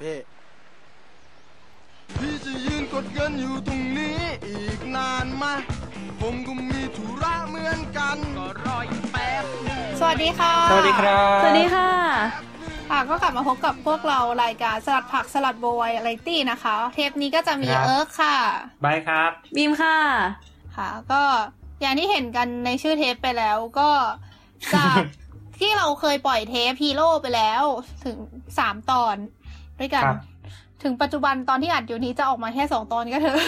เพ่พี่จะยืนกดเงินอยู่ตรงนี้อีกนานไหมผมก็มีธุระเหมือนกันก็รออีกแป๊บนึงสวัสดีค่ะ สวัสดีครับ สวัสดีค่ะ ค่ะก็กลับมาพบกับพวกเรารายการสลัดผักสลัดโบยอะไรตี้นะคะ เทปนี้ก็จะมีครับ เอิร์กค่ะ บายครับ บีมค่ะ ค่ะ ก็อย่างที่เห็นกันในชื่อเทปไปแล้วก็จาก ที่เราเคยปล่อยเทปฮีโร่ไปแล้วถึงสามตอน ด้วยกันครับถึงปัจจุบันตอนที่อัดอยู่นี้จะออกมาแค่สองตอนก็เถอะ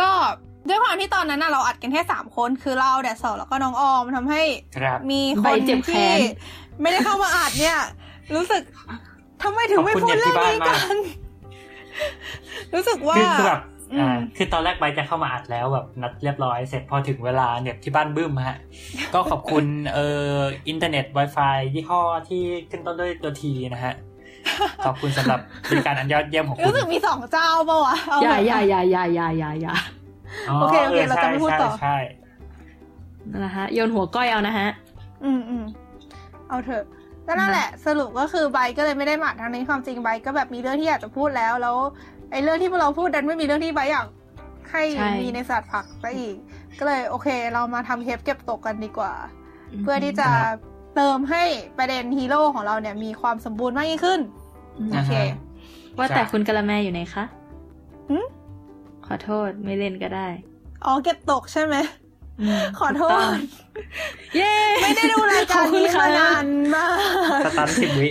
ก็ด้วยความที่ตอนนั้นน่ะเราอัดกันแค่สามคนคือเราแดดเสาแล้วก็น้องออมทำให้ครับมีคใบนเจ็บแขที่นไม่ได้เข้ามาอัดเนี่ย รู้สึกทำไมถึงไม่ขอบคุณพูดเรื่องนี้เน็ตที่บ้านกัมากนรู้สึกว่าคือคือแบบอืมอ่าคือตอนแรกใบจะเข้ามาอัดแล้วแบบนัดเรียบร้อยเสร็จพอถึงเวลาเน็ตที่บ้านบึ้มฮะ ก็ขอบคุณเอ่ออินเทอร์เน็ต Wi-Fi ยี่ห้อที่ขึ้นต้นด้วยตัว T นะฮะ ขอบคุณสำหรับบริการอันยอดเยี่ยมของคุณ รู้สึกมีสองเจ้าปะวะเอย่าแบบอย่าอย่าอย่าอย่าอย่าอย่าโอเคโอเคเราจะไม่พูดต่อใช่ใช่นั่นนะฮะโยนหัวก้อยเอานะฮะ อืมอืมเอาเถอะก็นั่นแหละ สรุปก็คือไบร์ทก็เลยไม่ได้มาทางนี้ความจริงไบร์ทก็แบบมีเรื่องที่อยากจะพูดแล้วแล้วไอ้เรื่องที่พวกเราพูดดันไม่มีเรื่องที่ไบร์ทอยากให้ใช่มีในศาสตร์ผักซะอีก ก็เลยโอเค เรามาทำเทปเก็บตกกันดีกว่า เพื่อที่จะเติมให้ประเด็นฮีโร่ของเราเนี่ยมีความสมบูรณ์มากยิ่งขึ้นอืม โอเค ว่าแต่คุณกะละแมอยู่ไหนคะหึขอโทษไม่เล่นก็ได้ อ๋อเก็บตกใช่ไหมมขอโทษ เย้ ไม่ได้ดูรายการนี้มานานมากสตันสิบวิ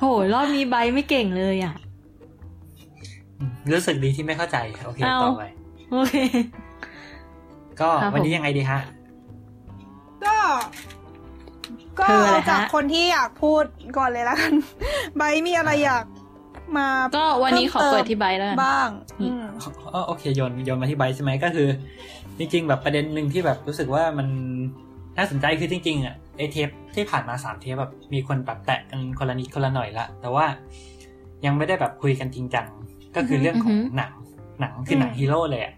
โหรอบนี้ใบไม่เก่งเลยอะอืมรู้สึกดีที่ไม่เข้าใจ โอเคเอาต่อไปโอเค ก็ครับผมวันนี้ยังไงดีฮะ ก็ ก็คืออะไรเอาจากฮะคนที่อยากพูดก่อนเลยละกันไบร์ทมีอะไรอยากมา ก็วันนี้ขอเปิดที่ใบแล้วกันบ้างอืมอ๋อโอเคโยนโยนมาที่ใบใช่ไหมก็คือ จริง ๆ แบบประเด็นหนึ่งที่แบบรู้สึกว่ามันน่าสนใจคือจริงๆอะไอเทปที่ผ่านมาสามเทปแบบมีคนแบบแตะกันคนละนิดคนละหน่อยละแต่ว่ายังไม่ได้แบบคุยกันจริงจังก็คือเรื่องของอือหือหนังหนังคือหนังอืมฮีโร่เลยอะอือหืออืม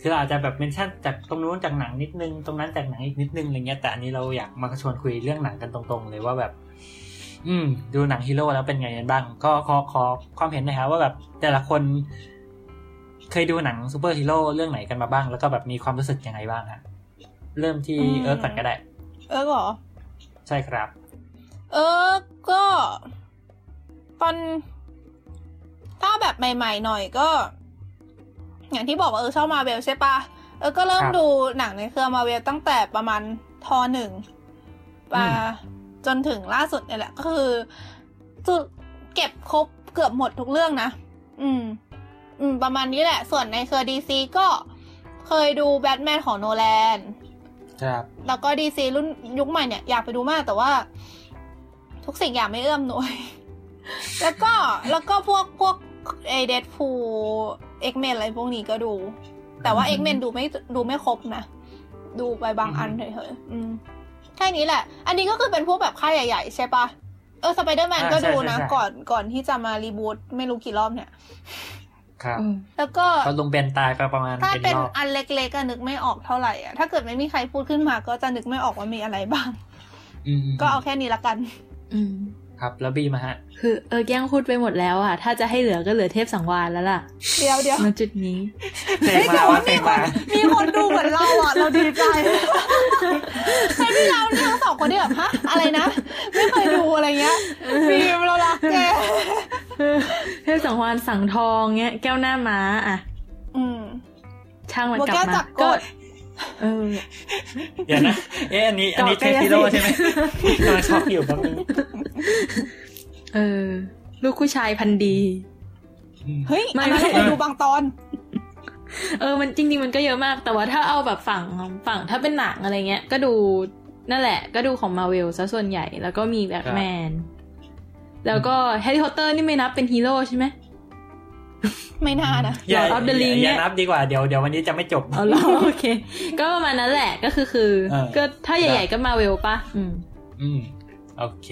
คือเราอาจจะแบบ mention จากตรงนู้นจากหนังนิดนึง ตรงนั้นจากหนังอีกนิดนึงอะไรเงี้ยแต่อันนี้เราอยากมาชวนคุยเรื่องหนังกันตรงๆ เลยว่าแบบ อืม ดูหนังฮีโร่แล้วเป็นไงกันบ้าง ก็ขอขอความเห็นหน่อยครับว่าแบบแต่ละคน เคยดูหนังซูเปอร์ฮีโร่เรื่องไหนกันมาบ้าง แล้วก็แบบมีความรู้สึกยังไงบ้างฮะเริ่มที่อืมเอิร์ธก่อนก็ได้ เออเหรอ ใช่ครับ เออก็ ตอนถ้าแบบใหม่ ๆ หน่อยก็ อย่างที่บอกว่าเออชอบมาเวลใช่ปะเออก็เริ่มครับดูหนังในเครือมาเวลตั้งแต่ประมาณทอหนึ่งมาอืมจนถึงล่าสุดเนี่ยแหละก็คือจุดเก็บครบเกือบหมดทุกเรื่องนะ อืม อืม ประมาณนี้แหละ ส่วนในเครือดีซีก็เคยดูแบทแมนของโนแลนครับแล้วก็ DC รุ่นยุคใหม่เนี่ยอยากไปดูมากแต่ว่า ทุกสิ่งอย่างไม่เอื้ออำนวย แล้วก็แล้วก็พวกพวกไอ Deadpool X-Men อะไรพวกนี้ก็ดู แต่ว่าอืม X-Men ดูไม่ดูไม่ครบนะ ดูไปบางอันอืมเฉยๆอืมแค่นี้แหละ อันนี้ก็คือเป็นพวกแบบค่ายใหญ่ๆ ใช่ปะเออสไปเดอร์แมนอ่าก็ใช่ดูนะใช่ใช่ก่อนก่อนที่จะมา reboot ไม่รู้กี่รอบเนี่ย ครับอืมแล้วก็ก็ลุงเบนตายไปประมาณถ้าเป็นเป็นรอบอันเล็กๆก็นึกไม่ออกเท่าไหร่อะถ้าเกิดไม่มีใครพูดขึ้นมาก็จะนึกไม่ออกว่ามีอะไรบ้างอืมก็เอาแค่นี้ละกัน อืม ครับแล้วบีมาฮะ คือเออแกล้งพูดไปหมดแล้วอะ ถ้าจะให้เหลือก็เหลือเทพสังวานแล้วล่ะ เดี๋ยวเดี๋ยวณจุดนี้เพลงเฮ้ยมาแต่ว่าว่าเพลมีงคนมามีคนดูเหมือนเราอะ เราดีใจใช่พี่เราเนี่ยทั้งสองคนที่แบบฮะอะไรนะ ไม่เคยดูอะไรเงี้ยฟิล์มเรารักแกเทพสังวานสังทองเงี้ยแก้วหน้าม้าอะ อืมช่างมันบัวกลับแก้วมาจักรกฎ เออเดี๋ยวนะเอ๊ะอันนี้ อันนี้เทเกาะพกายสิทธิ์ฮีโร่ใช่ไหมกำลังช็อกอยู่แป๊บนึงเออ ลูกผู้ชายพันธุ์ดีอืมเฮ้ยไม่อันนั้นไม่เราเคยดูบางตอน เออ มันจริงๆมันก็เยอะมาก แต่ว่าถ้าเอาแบบฝั่งฝั่งถ้าเป็นหนังอะไรเงี้ย ก็ดูนั่นแหละ ก็ดูของมาเวลซะส่วนใหญ่ แล้วก็มีแบทแมน แล้วก็ Harry Potter นี่ไม่นับเป็นฮีโร่ใช่ไหม ไม่น่านะอย่า Lord of the Ring อย่าเนี่ยนับดีกว่าเดี๋ยวเดี๋ยววันนี้จะไม่จบเอาละโอเค ก็ประมาณนั้นแหละก็คือคือเออก็ถ้าใหญ่ๆก็มาเวลปะอืม อืม โอเค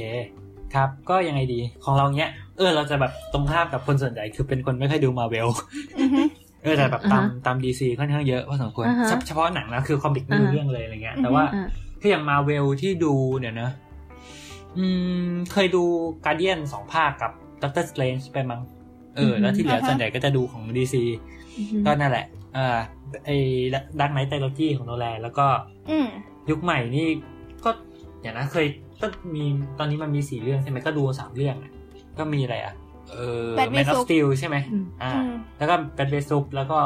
ครับก็ยังไงดีของเราเนี้ย เออ เราจะแบบตรงข้ามกับคนส่วนใหญ่คือเป็นคนไม่ค่อยดูมาเวลอือฮึเออแต่แบบตามอ่าฮะตาม DC ค่อนข้างเยอะพอสมควรอ่าฮะเฉเฉพาะหนังนะคือ comic ไม่รู้อ่าฮะเรื่องเลยอะไรเงี้ย แต่ว่าอะคืออย่างมาเวลที่ดูเนี่ยนะ อืม เคยดู Guardian สองภาคกับ Doctor Strange ไปมั้ง เออ แล้วที่เหลือส่วนใหญ่ก็จะดูของ DC อือฮึก็นั่นแหละอ่าไอ้ Dark Knight Trilogy ของโนแลนแล้วก็อืมยุคใหม่นี่ก็อย่างนะเคยก็มีตอนนี้มันมีสี่เรื่องใช่ไหมก็ดูสามเรื่องอะก็มีอะไรอะเออ Bad แมนออ Way ฟสตีลใช่ไหมอืมอ่าอืมแล้วก็ Bat v Sup แล้วก็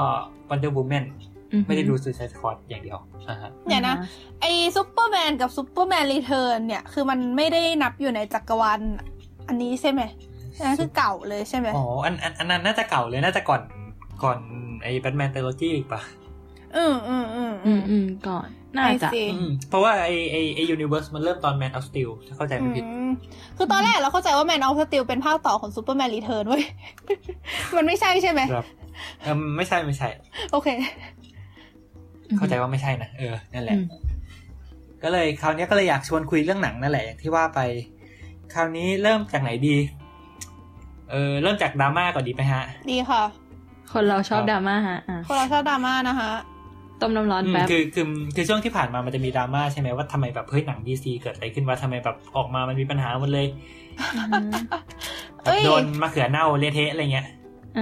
Wonder Woman อือฮึไม่ได้ดู Suicide Squad อย่างเดียวอ่าฮะเดี๋ยวนะ ไอซูเปอร์แมนกับ Superman Returns เนี่ย คือมันไม่ได้นับอยู่ในจักรวาลอันนี้ใช่ไหม อันนั้นคือเก่าเลยใช่ไหมอ๋ออันอันอันนั้นน่าจะเก่าเลยน่าจะก่อนก่อนไอ้ Batman Trilogy อีกปะอืมอืมอืมอือืมมอืมก่อนน่าจะ I see อืมเพราะว่าไอ้ไอ้ไอ้ universe มันเริ่มตอน Man of Steel ถ้าเข้าใจไม่ผิดอืมคือตอนแรกเราเข้าใจว่า Man of Steel เป็นภาคต่อของ Superman Returns เว้ย มันไม่ใช่ใช่ไหมครับเออไม่ใช่ไม่ใช่ โอเค เข้าใจว่าไม่ใช่นะ เออ นั่นแหอืละมก็เลยคราวนี้ก็เลยอยากชวนคุยเรื่องหนังนั่นแหละอย่างที่ว่าไป คราวนี้เริ่มจากไหนดี เออเริ่มจากดราม่าก่อนดีไหมฮะ ดีค่ะ คนเราชอบครับดราม่าฮะอะคนเราชอบดราม่านะคะต้มน้ำร้อนอืมแป๊บคือคือคือช่วงที่ผ่านมามันจะมีดราม่าใช่ไหมว่าทำไมแบบเฮ้ยหนังดีซีเกิดอะไรขึ้นว่าทำไมแบบออกมามันมีปัญหาหมดเลยอืมเอ้ยโดนมะเขือเน่าเละเทะอะไรเงี้ย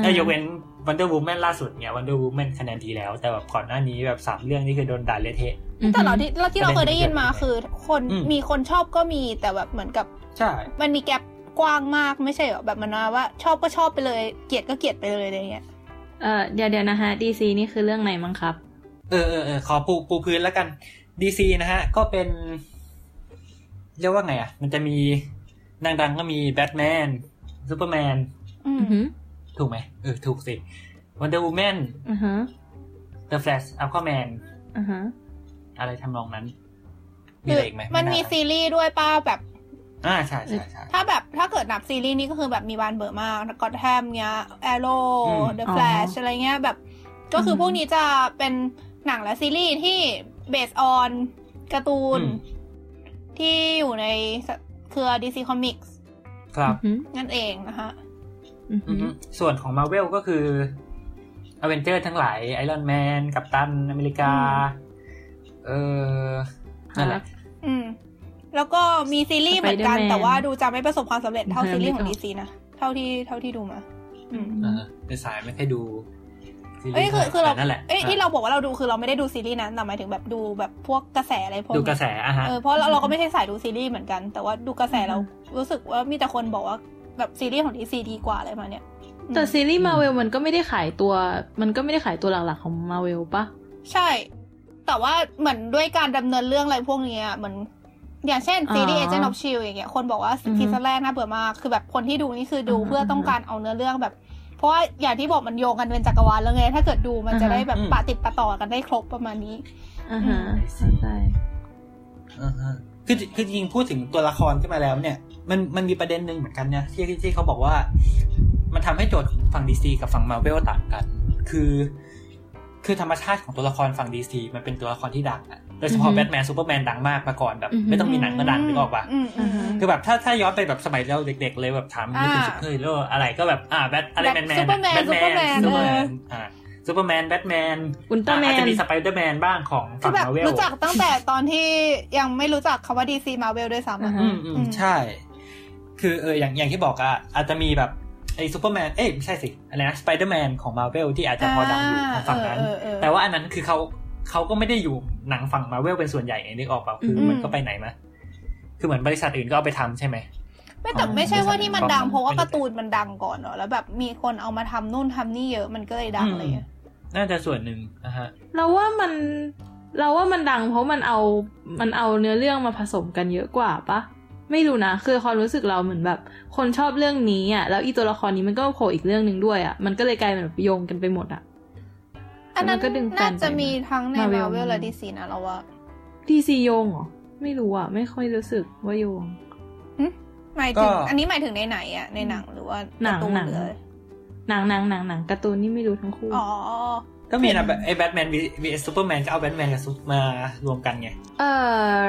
ถ้ายกเว้น Wonder Woman ล่าสุดเนี่ย Wonder Woman คะแนนดีแล้ว แต่แบบก่อนหน้านี้แบบสามเรื่องนี่คือโดนด่าเละเทะแต่เราที่เราที่เราเคยได้ยินมาคือ คนอืมมีคนชอบก็มีแต่แบบเหมือนกับใช่มันมีแกลบ กว้างมากไม่ใช่เหรอแบบมันว่า ชอบก็ชอบไปเลย เกลียดก็เกลียดไปเลยอะไรเงี้ยเออเดี๋ยวเดี๋ยวนะฮะดีซีนี่คือเรื่องไหนมั้งครับ เออเออเออขอปูปูพื้นแล้วกัน DC นะฮะ ก็เป็น เรียกว่าไงอะ มันจะมีดังๆก็มี Batman Superman อืมอือฮึถูกไหมเออถูกสิ Wonder Woman อือฮะ The Flash Aquaman อือฮะอะไรทำนองนั้น มีอะไรอีกไหมมันมีไาซีรีส์ด้วยปะแบบ อ่าใช่ใช่ใช่ถ้าแบบถ้าเกิดนับซีรีส์นี่ก็คือแบบมีบานเบอะมากก็แทมเงี้ย Arrow อืม The Flash อะไรเงี้ยแบบ ก็คือพวกนี้จะเป็นหนังและซีรีส์ที่ based on การ์ตูน ที่อยู่ในเครือ DC Comics ครับอือนั่นเองนะคะฮึอืออืฮึอฮึส่วนของ Marvel ก็คืออเวนเจอร์ทั้งหลาย Iron Man Captain America เออนั่นแหละอืม แล้วก็มีซีรีส์เหมือนกัน Spider-Man แต่ว่าดูจะไม่ประสบความสำเร็จเท่าเออซีรีส์ของไม่ DC ออกนะ เท่าที่เท่าที่ดูมา อืมเออเป็นสายไม่ค่อยดูซีรีส์ เอ้ยคือคือเราแต่นั่นแหละเอ้ยที่เราบอกว่าเราดูคือเราไม่ได้ดูซีรีส์นั้นแต่หมายถึงแบบดูแบบพวกกระแสอะไรพวกดูนี้กระแสอะฮะเออเพราะเราเราก็ไม่ใช่สายดูซีรีส์เหมือนกัน แต่ว่าดูกระแสเรารู้สึกว่ามีแต่คนบอกว่าแบบซีรีส์ของ DC ดีกว่าอะไรมาเนี่ย แต่ซีรีส์มาเวลมันก็ไม่ได้ขายตัว มันก็ไม่ได้ขายตัวหลักๆของมาเวลปะใช่ แต่ว่าเหมือนด้วยการดำเนินเรื่องอะไรพวกเนี้ยเหมือน อย่างเช่นซีรีส์ Agent of Shield อย่างเงี้ยคนบอกว่าซีซั่นแรกน่าเบื่อมากคือแบบคนที่ดูนี่คือดูเพื่อต้องการเอาเนื้อเรื่องแบบ เพราะว่าอย่างที่บอกมันโยงกันเป็นจักรวาลแล้วไง ถ้าเกิดดูมันจะได้แบบอืมปะติดปะต่อกันได้ครบประมาณนี้อ่าฮะอืมเข้าใจอ่าฮะคือคือจริงๆพูดถึงตัวละครขึ้นมาแล้วเนี่ย มันมันมีประเด็นหนึ่งเหมือนกันเนี่ยที่ที่ที่เขาบอกว่า มันทำให้โจทย์ของฝั่ง DC กับฝั่งมาเวลต่างกัน คือ คือธรรมชาติของตัวละครฝั่ง DC มันเป็นตัวละครที่ดังอะ โดยเฉพาะอือฮึแบทแมนซูเปอร์แมนดังมากมาก่อนแบบอือฮึไม่ต้องมีหนังก็ดังนึกออกปะอืมอืมอืมคือแบบถ้าถ้าย้อนไปแบบสมัยเราเด็ก ๆ เลยแบบถามนึกถึงอ่าซุปเปอร์ฮีโร่อะไรก็แบบอ่า Bat อะไร Batman Superman Batmanน Superman ซูเปอร์แมเออนอ่าซูเปอร์แมนแบทแมนอุลตร้าแมอาจนจะมีสไปเดอร์แมนบ้างของคืฝั่องแบบมาเวลรู้จักตั้งแต่ตอนที่ยังไม่รู้จักคำว่า DC Marvel ด้วยซ้ำอะอ่าฮะอืมอืมอืมใช่ คือเอออย่างอย่างที่บอกอะอาจจะมีแบบไอ้ซูเปอร์แมน เอ้ยไม่ใช่สิ อะไรนะ สไปเดอร์แมนของมาเวลที่อาจจะพอดังอยู่ทางฝั่งนั้นเออเออเออแต่ว่าอันนั้นคือเขา เขาก็ไม่ได้อยู่หนังฝั่งมาเวลเป็นส่วนใหญ่ไงนึกออกเปล่าคืออมมันก็ไปไหนมาคือเหมือนบริษัทอื่นก็เอาไปทำใช่ไหมไม่แต่อ๋อไม่ใช่ว่าที่มันดังไม่ใช่เพราะว่าการ์ตูนมันดังก่อนเนอะแล้วแบบมีคนเอามาทำนู่นทำนี่เยอะมันก็เลยดังอืมอะไรเงี้ยน่าจะส่วนหนึ่งนะฮะ เราว่ามันเราว่ามันดังเพราะมันเอามันเอาเนื้อเรื่องมาผสมกันเยอะกว่าปะไม่รู้นะคือความรู้สึกเราเหมือนแบบ คนชอบเรื่องนี้อะแล้วอีตัวละครนี้มันก็โผล่อีกเรื่องหนึ่งด้วยอะมันก็เลยกลายเป็นแบบโยงกันไปหมดอะ อันนั้นมันก็ดึงแฟนน่าจะไปมีทั้งใน Marvel มาเวลและดีซีนะเราว่าDC โยงเหรอ ไม่รู้อะ ไม่ค่อยรู้สึกว่าโยงหมายถึง อันนี้หมายถึงในไหนอะในหนังหรือว่าหนังการ์ตูหนังรืออะไรหนังหนังหนังหนังการ์ตูนนี่ไม่รู้ทั้งคู่ อ๋อ ก็มีนะแบบไไอ้แบทแมน vs ซูเปอร์แมนก็เอาแบทแมนกับซุปมารวมกันไง เออ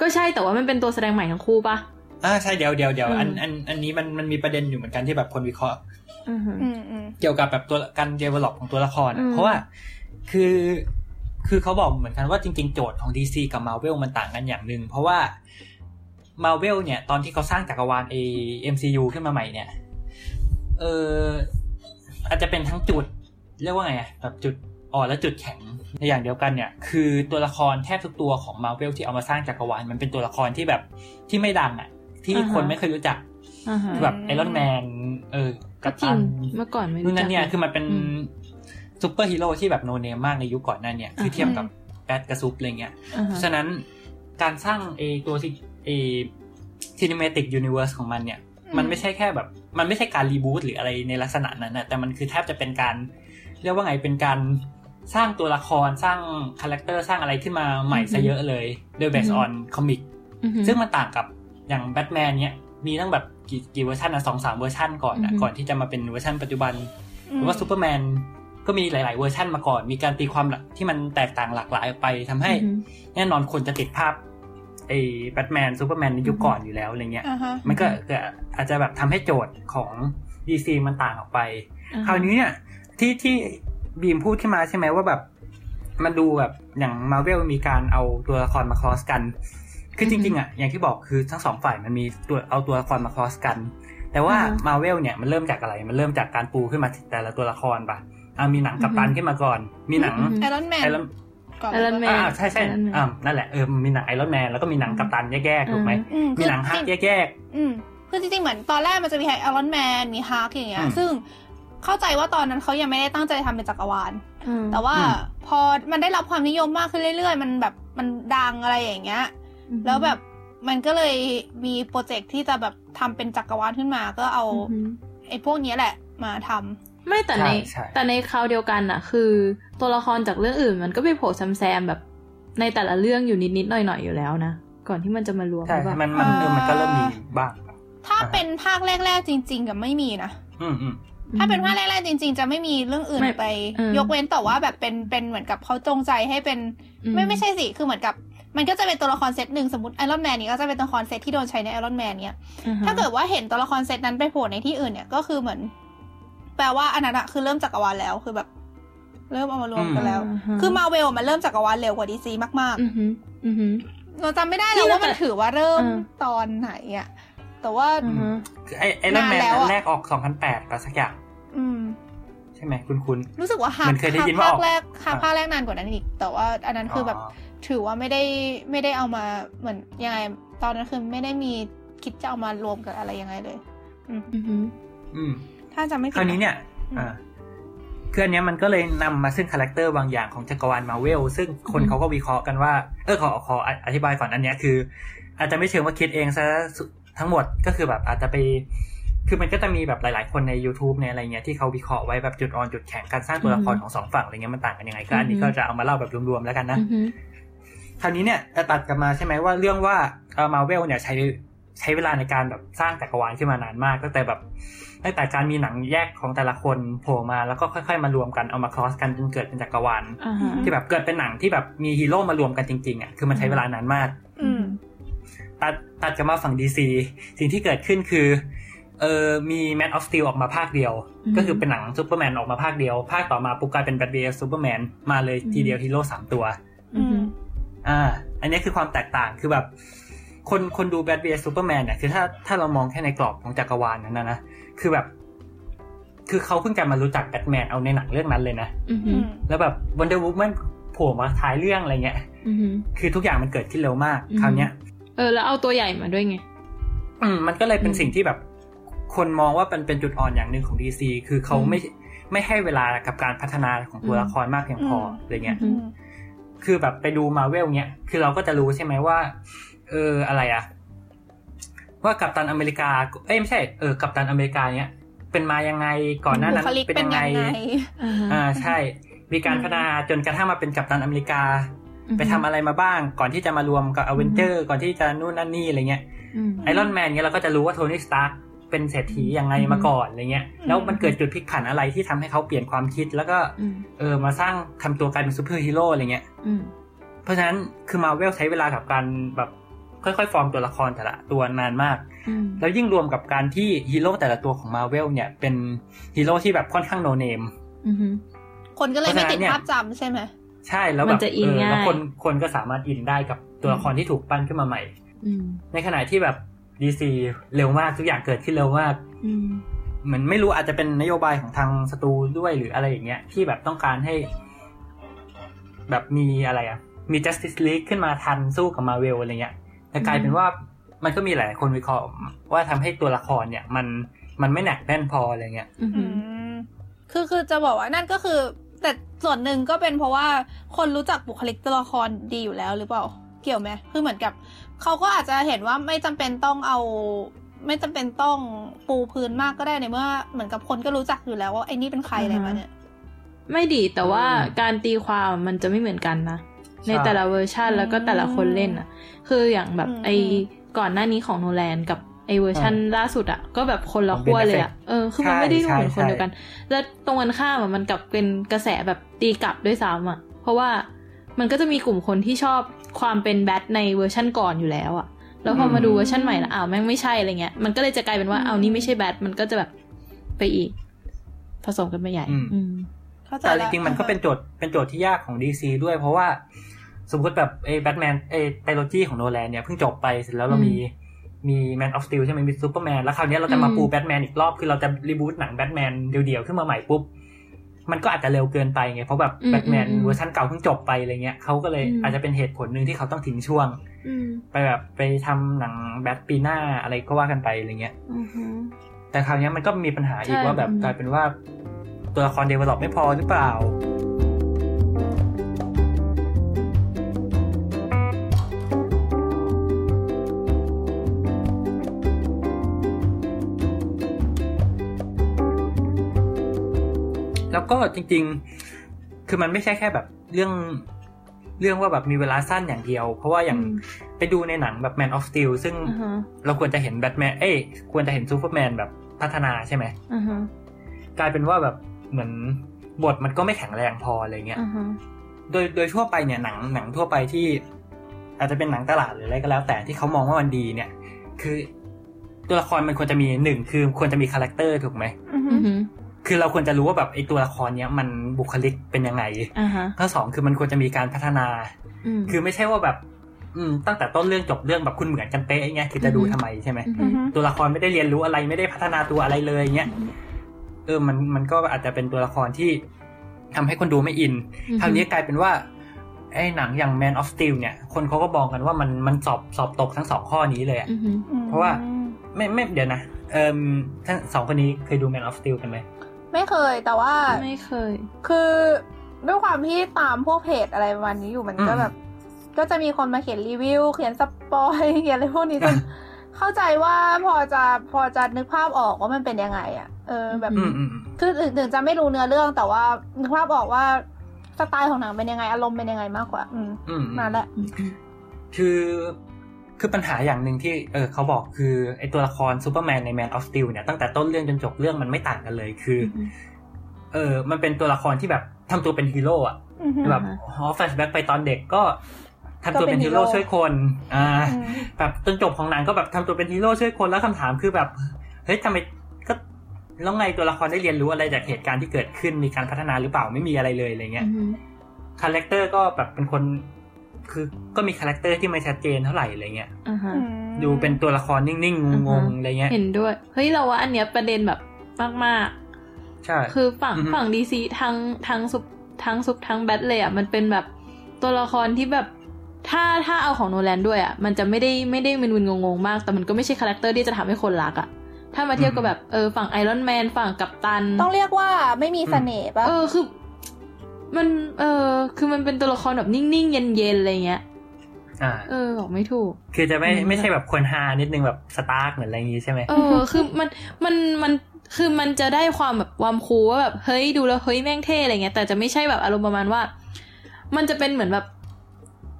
ก็ใช่แต่ว่ามันเป็นตัวแสดงใหม่ทั้งคู่ปะอ่าใช่เดี๋ยวเดี๋ยวเดี๋ยวอืมอันอันอันนี้มันมันมีประเด็นอยู่เหมือนกันที่แบบคนวิเคราะห์อือฮึอืมอืม เกี่ยวกับแบบตัวการ develop ของตัวละครอะอืมเพราะว่าคือคือเขาบอกเหมือนกันว่าจริง ๆ โจทย์ของ DC กับ Marvel มันต่างกันอย่างหนึ่งเพราะว่า Marvel เนี่ย ตอนที่เขาสร้างจักรวาล A MCU ขึ้นมาใหม่เนี่ย เอออาจจะเป็นทั้งจุด เรียกว่าไงอะแบบจุดอ่อนและจุดแข็งในอย่างเดียวกันเนี่ย คือตัวละครแทบทุกตัวของมา r v เวลที่เอามาสร้างจักรวาลมันเป็นตัวละครที่แบบที่ไม่ดังอะที่อ่าฮะคนไม่เคยรู้จักอ่าฮะแบบไอรอนแมนเออ ก็กัปจริตังนเมื่อก่อนไม่รู้นู่นนั่นเนี่ยจักคือมันเป็นอืมซูเปอร์ฮีโร่ที่แบบโนเนมมากในยุคก่อนหนั้นเนี่ยคือเทียบกับแบทกับซุปอะไรเงี้ยอ่าเพฮะราะฉะนั้นการสร้างเอตัวที่เอซีนิเมติกยูนิเวอร์สของมันเนี่ย มันไม่ใช่แค่แบบ มันไม่ใช่การรีบูตหรืออะไรในลักษณะนั้นนะแต่มันคือแทบจะเป็นการ เรียกว่าไงเป็นการสร้างตัวละครสร้างคาแรคเตอร์สร้างอะไรขึ้นมาใหม่ซะเยอะเลย โดยเบสออนคอมิกอือฮึซึ่งมันต่างกับอย่างแบทแมนเนี่ยมีตั้งแบบ กี่กี่เวอร์ชันนะสองสามเวอร์ชันก่อนนะอือฮึก่อนที่จะมาเป็นเวอร์ชันปัจจุบันอืหมรือว่าซูเปอร์แมนก็มีหลาย ๆ เวอร์ชันมาก่อน มีการตีความที่มันแตกต่างหลากหลายออกไปทำให้อือฮึแน่นอนคนจะติดภาพไอ้แบทแมนซูเปอร์แมนในยุคก่อนอยู่แล้วอะไรเงี้ยอ่าฮะมันก็ก็อาจจะแบบทำให้โจทย์ของ DC มันต่างออกไปอ่าฮะคราวนี้เนี่ยที่ที่บีมพูดขึ้นมาใช่ไหมว่าแบบ มันดูแบบอย่างมาเวลมีการเอาตัวละครมา cross กัน คือจริงๆอะอย่างที่บอกคือทั้งสองฝ่ายมันมีตัวเอาตัวละครมา cross กัน แต่ว่ามาเวลเนี่ยมันเริ่มจากอะไร มันเริ่มจากการปูขึ้นมาแต่ละตัวละครปะอะมีหนังกัปตันขึ้นมาก่อน มีหนังไอรอนแมนไอรอนก่อนไอรอนแมน อ่าใช่ใช่อ่านั่นแหละเออมีหนังไอรอนแมนแล้วก็มีหนังกัปตันแยกๆถูกไหมอืมมีหนังฮัลค์คือแยกอืมคือจริงๆเหมือนตอนแรกมันจะมีไอรอนแมนมีฮัลค์อย่างเงี้ยอืมซึ่งเข้าใจว่าตอนนั้นเขายังไม่ได้ตั้งใจทำเป็นจักรวาลอืมแต่ว่าอืมพอมันได้รับความนิยมมากขึ้นเรื่อยๆ มันแบบมันดังอะไรอย่างเงี้ยอือฮึ แล้วแบบมันก็เลยมีโปรเจกต์ที่จะแบบทำเป็นจักรวาลขึ้นมา ก็เอาอือฮึไอ้พวกเนี้ยแหละมาทำไม่แต่ในใช่ใช่แต่ในคราวเดียวกันอะคือ ตัวละครจากเรื่องอื่น มันก็ไปโผล่แซมๆแบบในแต่ละเรื่องอยู่นิดๆหน่อยๆอยู่แล้วนะก่อนที่มันจะมารวมๆใช่หรือเปล่ามันมันเออมันก็เริ่มมีบ้าง ถ้าอ่าเป็นภาคแรก ๆ จริง ๆ กับไม่มีนะอืมอืมถ้าเป็นภาคแรกๆจริง ๆ จะไม่มีเรื่องอื่นไม่ไปเออยกเว้นแต่ว่าแบบเป็นเป็นเหมือนกับเขาจงใจให้เป็นอืไม่ไม่ใช่สิคือเหมือนกับ มันก็จะเป็นตัวละครเซตหนึ่งสมมติไอรอนแมนนี่ก็จะเป็นตัวละครเซตที่โดนใช้ในไอรอนแมนเนี่ยอือฮะถ้าเกิดว่าเห็นตัวละครเซตนั้นไปโผล่ในที่อื่นเนี่ยก็คือเหมือน แปลว่าอันนั้นอะคือเริ่มจักรวาลแล้วคือแบบ เริ่มเอามารวมกันแล้วอ่าฮะคือมาเวลมันเริ่มจักรวาลเร็วกว่า DCมากอือฮึอือฮึๆเราจำไม่ได้ที่แล้วเราว่ามันถือว่าเริ่มเออตอนไหนอะแต่ว่าอือฮึคือไอไอรอนแมนนานแล้วอัอะนแรกออก2008ป่ะสักอย่างอืมใช่ไหมคุณคุณรู้สึกว่าฮามันเคยได้ยินว่าภาอคอกแรกภาคอ่าภาคแรกนานกว่านั้นอีก แต่ว่าอันนั้นคือแบบ ถือว่าไม่ได้ไม่ได้เอามาเหมือนยังไงตอนนั้นคือไม่ได้มีคิดจะเอามารวมกับอะไรยังไงเลย อืมอือฮึอืมถ้าจะไม่ผิคดราวนี้เนี่ยอืมอ่าคืออันเนี้ยมันก็เลยนำมาซึ่งคาแรคเตอร์บางอย่างของจักรวาลมาเวลซึ่งคนอืมเขาก็วิเคราะห์กันว่า เออขอขออธิบายก่อนอันเนี้ยคือ อาจจะไม่เชิงว่าคิดเองซะทั้งหมดก็คือแบบอาจจะไป คือมันก็จะมีแบบหลาย ๆ คนใน YouTube ในอะไรเงี้ยที่เขาวิเคราะห์ไว้แบบจุดอ่อนจุดแข็งการสร้างตัวละครของสองฝั่งอะไรเงี้ยมันต่างกันยังไงก็อันนี้ก็จะเอามาเล่าแบบรวม ๆ แล้วกันนะอือฮึ คราวนี้เนี่ยจะตัดกลับมาใช่ไหมว่าเรื่องว่าเออมาเวลเนี่ยใช้ใช้เวลาในการแบบสร้างจักรวาลขึ้นมานานมากตั้งแต่แบบตั้งแต่การมีหนังแยกของแต่ละคนโผล่มาแล้วก็ค่อยๆมารวมกันเอามา cross กันจนเกิดเป็นจักรวาลอ่าฮะที่แบบเกิดเป็นหนังที่แบบมีฮีโร่มารวมกันจริงๆอะคือมันใช้เวลานานมากอืมตัดตัดกลับมาฝั่ง DC สิ่งที่เกิดขึ้นคือเออมี Man of Steel ออกมาภาคเดียวอืมก็คือเป็นหนังซูเปอร์แมนออกมาภาคเดียว ภาคต่อมาปุ๊บกลายเป็นแบท vs ซูเปอร์แมนมาเลยทีเดียวฮีโร่สามตัว อือฮึ อ่า อันนี้คือความแตกต่างคือแบบ คนคนดูแบท vs ซูเปอร์แมนเนี่ยคือถ้าถ้าเรามองแค่ในกรอบของจักรวาลนั้นนะนะคือแบบ คือเขาเพิ่งจะมารู้จักแบทแมนเอาในหนังเรื่องนั้นเลยนะอือฮึอืมแล้วแบบวันเดอร์วูแมนโผล่มาท้ายเรื่องอะไรเงี้ยอือฮึคือทุกอย่างมันเกิดขึ้นเร็วมากอืมคราวเนี้ยเออแล้วเอาตัวใหญ่มาด้วยไง อืม มันก็เลยเป็นอืมสิ่งที่แบบ คนมองว่าเป็นเป็นจุดอ่อนอย่างหนึ่งของ DC คือเขาอืมไม่ไม่ให้เวลากับการพัฒนาของตัวอืมละครมากเพียงพออะไรเงี้ยอือืมม คือแบบไปดูมาเวลเนี้ยคือเราก็จะรู้ใช่ไหมว่า เอออะไรอะว่ากัปตันอเมริกา เอ้ยไม่ใช่เออกัปตันอเมริกาเนี้ยเป็นมายังไงก่อนหน้านั้นบุคลิกเป็นเป็นยังไงยังไงอ่าฮะอ่าใช่ มีการพัฒนาจนกระทั่งมาเป็นกัปตันอเมริกาอือฮึไปทำอะไรมาบ้าง ก่อนที่จะมารวมกับอเวนเจอร์ ก่อนที่จะนู่นนั่นนี่อะไรเงี้ยอืมไอรอนแมนเนี้ยเราก็จะรู้ว่าโทนี่สตาร์ก เป็นเศรษฐียังไงมาก่อนอะไรเงี้ย แล้วมันเกิดจุดพลิกผันอะไรที่ทำให้เขาเปลี่ยนความคิด แล้วก็อืมเออมาสร้างทำตัวกลายเป็นซูเปอร์ฮีโร่อะไรเงี้ยอืมเพราะฉะนั้นคือมาเวลใช้เวลากับการแบบค่อยๆ ฟอร์มตัวละครแต่ละตัวนานมากอืมแล้วยิ่งรวมกับการที่ฮีโร่แต่ละตัวของมาเวลเนี่ย เป็นฮีโร่ที่แบบค่อนข้างโนเนมอือฮึคนก็เลยไม่ติดเพราะฉะนั้นเนี่ยภาพจำใช่ไหมใช่แล้วแบบมันจะอินเออแล้วง่ายคนคนก็สามารถอินได้กับตัวละครที่ถูกปั้นขึ้นมาใหม่อืมในขณะที่แบบ DC เร็วมากทุกอย่างเกิดขึ้นเร็วมากอืมเหมือนไม่รู้อาจจะเป็นนโยบายของทางสตูด้วยหรืออะไรอย่างเงี้ย ที่แบบต้องการให้ แบบมีอะไรอะมี justice league ขึ้นมาทันสู้กับมาเวลอะไรเงี้ยแต่กลายเป็นว่ามันก็มีหลายคนวิเคราะห์ว่าทำให้ตัวละครเนี่ย มันมันไม่หนักแน่นพออะไรเงี้ยอืออืหือมคือคือจะบอกว่านั่นก็คือ แต่ส่วนหนึ่งก็เป็นเพราะว่าคนรู้จักบุคลิกตัวละครดีอยู่แล้วหรือเปล่า เกี่ยวไหมคือเหมือนกับ เขาก็อาจจะเห็นว่าไม่จำเป็นต้องเอา ไม่จำเป็นต้องปูพื้นมากก็ได้ในเมื่อเหมือนกับคนก็รู้จักอยู่แล้วว่าไอ้นี่เป็นใครอะไรมาเนี่ย ไม่ดีแต่ว่าอืมการตีความมันจะไม่เหมือนกันนะใช่ในแต่ละเวอร์ชันแล้วก็แต่ละคนเล่นอะ คืออย่างแบบอืมไอก่อนหน้านี้ของโนแลนกับไอเวอร์ชันล่าสุดอะก็แบบคนละของขั้ว Ben เลยอะ Affleck เออคือมันไม่ได้ดูใช่เหมือนคนใช่เดียวกัน แล้วตรงกันข้ามอะมันกลับเป็นกระแสแบบตีกลับด้วยซ้ำอะเพราะว่า มันก็จะมีกลุ่มคนที่ชอบความเป็นแบทในเวอร์ชันก่อนอยู่แล้วอะแล้วพอมาดูเวอร์ชันใหม่แล้วอ้าวแม่งไม่ใช่อะไรเงี้ย มันก็เลยจะกลายเป็นว่าเอานี่ไม่ใช่แบทมันก็จะแบบไปอีก ผสมกันไปใหญ่ อืมอืมเข้าใจแต่จริงๆละมันก็เป็นโจทย์เป็นโจทย์ที่ยากของ DC ด้วย เพราะว่าสมมติแบบไอ้แบทแมนไอ้ trilogy ของโนแลนเนี่ยเพิ่งจบไปเสร็จแล้วเราอืมมีมี Man of Steel ใช่ไหมมีซูเปอร์แมนแล้วคราวเนี้ยเราจะมาอืมปูแบทแมนอีกรอบ คือเราจะ reboot หนังแบทแมนเดี่ยวๆ ขึ้นมาใหม่ปุ๊บ มันก็อาจจะเร็วเกินไปไงเพราะแบบแบทแมนเวอร์ชันเก่าเพิ่งจบไปอะไรเงี้ยเขาก็เลยอาจจะเป็นเหตุผลหนึ่งที่เขาต้องทิ้งช่วงอืมไปแบบไปทำหนังแบทปีหน้าอะไรก็ว่ากันไปอะไรเงี้ยอือหือแต่คราวเนี้ยมันก็มีปัญหาอีกใช่ว่าแบบอืมกลายเป็นว่าตัวละครเดเวลลอปไม่พอหรือเปล่า แล้วก็จริง ๆ คือมันไม่ใช่แค่แบบเรื่องเรื่องว่าแบบมีเวลาสั้นอย่างเดียว เพราะว่าอย่างอืมไปดูในหนังแบบ Man of Steel ซึ่งอ่าฮะเราควรจะเห็นแบทแมนเอ้ยควรจะเห็นซูเปอร์แมนแบบพัฒนาใช่ไหมอ่าฮะกลายเป็นว่าแบบเหมือนบทมันก็ไม่แข็งแรงพออะไรเงี้ยอ่าฮะโดยโดยทั่วไปเนี่ยหนังหนังทั่วไปที่ อาจจะเป็นหนังตลาดหรืออะไรก็แล้ว แต่ที่เขามองว่ามันดีเนี่ย คือตัวละครมันควรจะมีหนึ่งคือควรจะมีคาแรคเตอร์ถูกไหมอือฮึอือหือ คือเราควรจะรู้ว่าแบบไอ้ตัวละครเนี้ยมันบุคลิกเป็นยังไงอ่าฮะข้อสองคือมันควรจะมีการพัฒนาอืมคือไม่ใช่ว่าแบบ อืมตั้งแต่ต้นเรื่องจบเรื่องแบบคุณเหมือนกันเป๊ะอย่างเงี้ยคือจะดูอือฮึทำไมใช่ไหมอืออืหืออฮึตัวละครไม่ได้เรียนรู้อะไรไม่ได้พัฒนาตัวอะไรเลยเงี้ยเออมันมันก็อาจจะเป็นตัวละครที่ทำให้คนดูไม่อินอือฮึคราวนี้กลายเป็นว่าไอ้หนังอย่าง Man of Steel เนี่ย คนเขาก็บอกกันว่ามันมันสอบสอบตกทั้งสองข้อนี้เลยอะอือหือเพราะว่าไม่ไม่เดี๋ยวนะเอ่มทั้งสองคนนี้เคยดู Man of Steel กันไหม ไม่เคยแต่ว่าไม่เคย คือด้วยความที่ตามพวกเพจอะไรประมาณนี้อยู่มันก็อืมแบบ ก็จะมีคนมาเขียนรีวิว เขียนสปอยเขียนอะไรพวกนี้จนเข้าใจว่าพอจะพอจะนึกภาพออกว่ามันเป็นยังไง อะ เออแบบอืมอืมอืมคือถึงถึงจะไม่รู้เนื้อเรื่องแต่ว่านึกภาพออกว่าสไตล์ของหนังเป็นยังไงอารมณ์เป็นยังไงมากกว่า อืมอืมนั่นแหละ คือ คือปัญหาอย่างหนึ่งที่เออเขาบอกคือไอ้ตัวละครซูเปอร์แมนใน Man of Steel เนี่ยตั้งแต่ต้นเรื่องจนจบเรื่องมันไม่ต่างกันเลยคืออืมเออ มันเป็นตัวละครที่แบบทำตัวเป็นฮีโร่อะอือฮึแบบฮอ flashback ไปตอนเด็กก็ทำตัวเป็นฮีโร่ช่วยคน อ่าอืมแบบจนจบของหนังก็แบบทำตัวเป็นฮีโร่ช่วยคนแล้วคำถามคือแบบเฮ้ยทำไมก็แล้วไงตัวละครได้เรียนรู้อะไรจากเหตุการณ์ที่เกิดขึ้นมีการพัฒนาหรือเปล่าไม่มีอะไรเลยอะไรเงี้ยอือหือคาแรคเตอร์ก็แบบเป็นคน คือก็มีคาแรคเตอร์ที่ไม่ชัดเจนเท่าไหร่อะไรเงี้ยอ่าฮะอืมดูเป็นตัวละครนิ่งๆงงๆอะไรเงี้ยเห็นด้วยเฮ้ยเราว่าอันเนี้ยประเด็นแบบมากใช่ๆคือฝั่งอือฮึฝั่งดีซีทั้งทั้งซุปทั้งซุปทั้งแบทเลยอะมันเป็นแบบตัวละครที่แบบถ้าถ้าเอาของโนแลนด้วยอะมันจะไม่ได้ไม่ได้มึนๆงงๆมาก แต่มันก็ไม่ใช่คาแรคเตอร์ที่จะทำให้คนรักอะถ้ามาเทียบกับแบบเออฝั่งไอรอนแมนฝั่งกัปตัน ต้องเรียกว่าไม่มีเสน่ห์ปะเออคือ มัน เออคือมันเป็นตัวละครแบบนิ่งๆ เย็นๆ อะไรเงี้ยอ่าเออบอกไม่ถูก คือจะไม่อืมไม่ใช่แบบคนฮานิดนึงแบบสตาร์กเหมือนอะไรอย่างงี้ใช่ไหมเออ คือมันมันมันคือมันจะได้ความแบบความ cool ว่าแบบเฮ้ยดูแล้วเฮ้ยแม่งเท่อะไรเงี้ย แต่จะไม่ใช่แบบอารมณ์ประมาณว่า มันจะเป็นเหมือนแบบ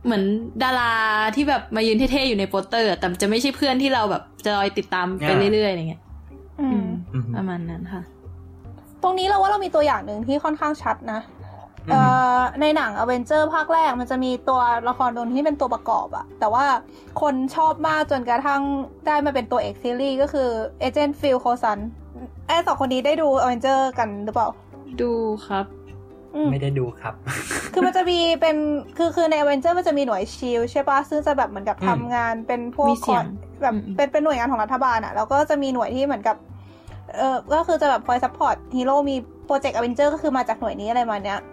เหมือนดาราที่แบบมายืนเท่ๆอยู่ในโปสเตอร์อะแต่จะไม่ใช่เพื่อนที่เราแบบจะคอยติดตามไปเรื่อยๆอะไรเงี้ยอือืมมอืมประมาณนั้นค่ะ ตรงนี้เราว่าเรามีตัวอย่างหนึ่งที่ค่อนข้างชัดนะเอ่อ ในหนังอเวนเจอร์ภาคแรกมันจะมีตัวละครตัวที่เป็นตัวประกอบอะแต่ว่าคนชอบมากจนกระทั่งได้มาเป็นตัวเอกซีรีส์ก็คือ agent ฟิลโคลสันไอ้สองคนนี้ได้ดูอเวนเจอร์กันหรือเปล่า ดูครับอืมไม่ได้ดูครับ คือมันจะมีเป็นคือคือในอเวนเจอร์มันจะมีหน่วยชีลด์ใช่ปะซึ่งจะแบบเหมือนกับอืมทำงานเป็นพวกมีเสียงแบบอืมเป็นเป็นหน่วยงานของรัฐบาลอะแล้วก็จะมีหน่วยที่เหมือนกับเออก็คือจะแบบคอย support ฮีโร่มี project อเวนเจอร์ก็คือมาจากหน่วยนี้อะไรมาเนี้ยอ่าฮะ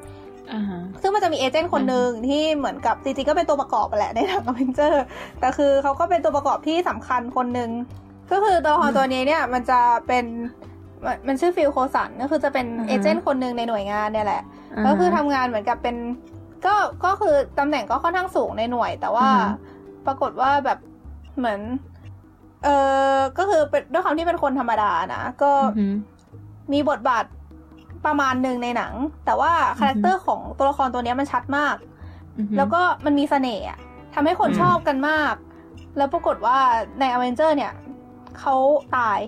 ซึ่งมันจะมี agent คนหนึ่งที่เหมือนกับจริงๆก็เป็นตัวประกอบไปแหละในหนังอเวนเจอร์แต่คือเขาก็เป็นตัวประกอบที่สำคัญคนหนึ่งก็คือตัวละครตัวนี้เนี่ยมันจะเป็นมันมันชื่อฟิลโคลสันก็คือจะเป็นอือฮะเอเจนต์คนหนึ่งในหน่วยงานเนี่ยแหละาฮะก็คือทำงานเหมือนกับเป็น ก็ก็คือตำแหน่งก็ค่อนข้างสูงในหน่วย แต่ว่าอือฮะปรากฏว่าแบบเหมือน เออก็คือเป็นด้วยความที่เป็นคนธรรมดานะก็อือหือมีบทบาท ประมาณหนึ่งในหนัง แต่ว่าคาแรคเตอร์ของตัวละครตัวเนี้ยมันชัดมากอือหือแล้วก็มันมีเสน่ห์อะทำให้คนอืมชอบกันมาก แล้วปรากฏว่าในอเวนเจอร์เนี่ยเขาตาย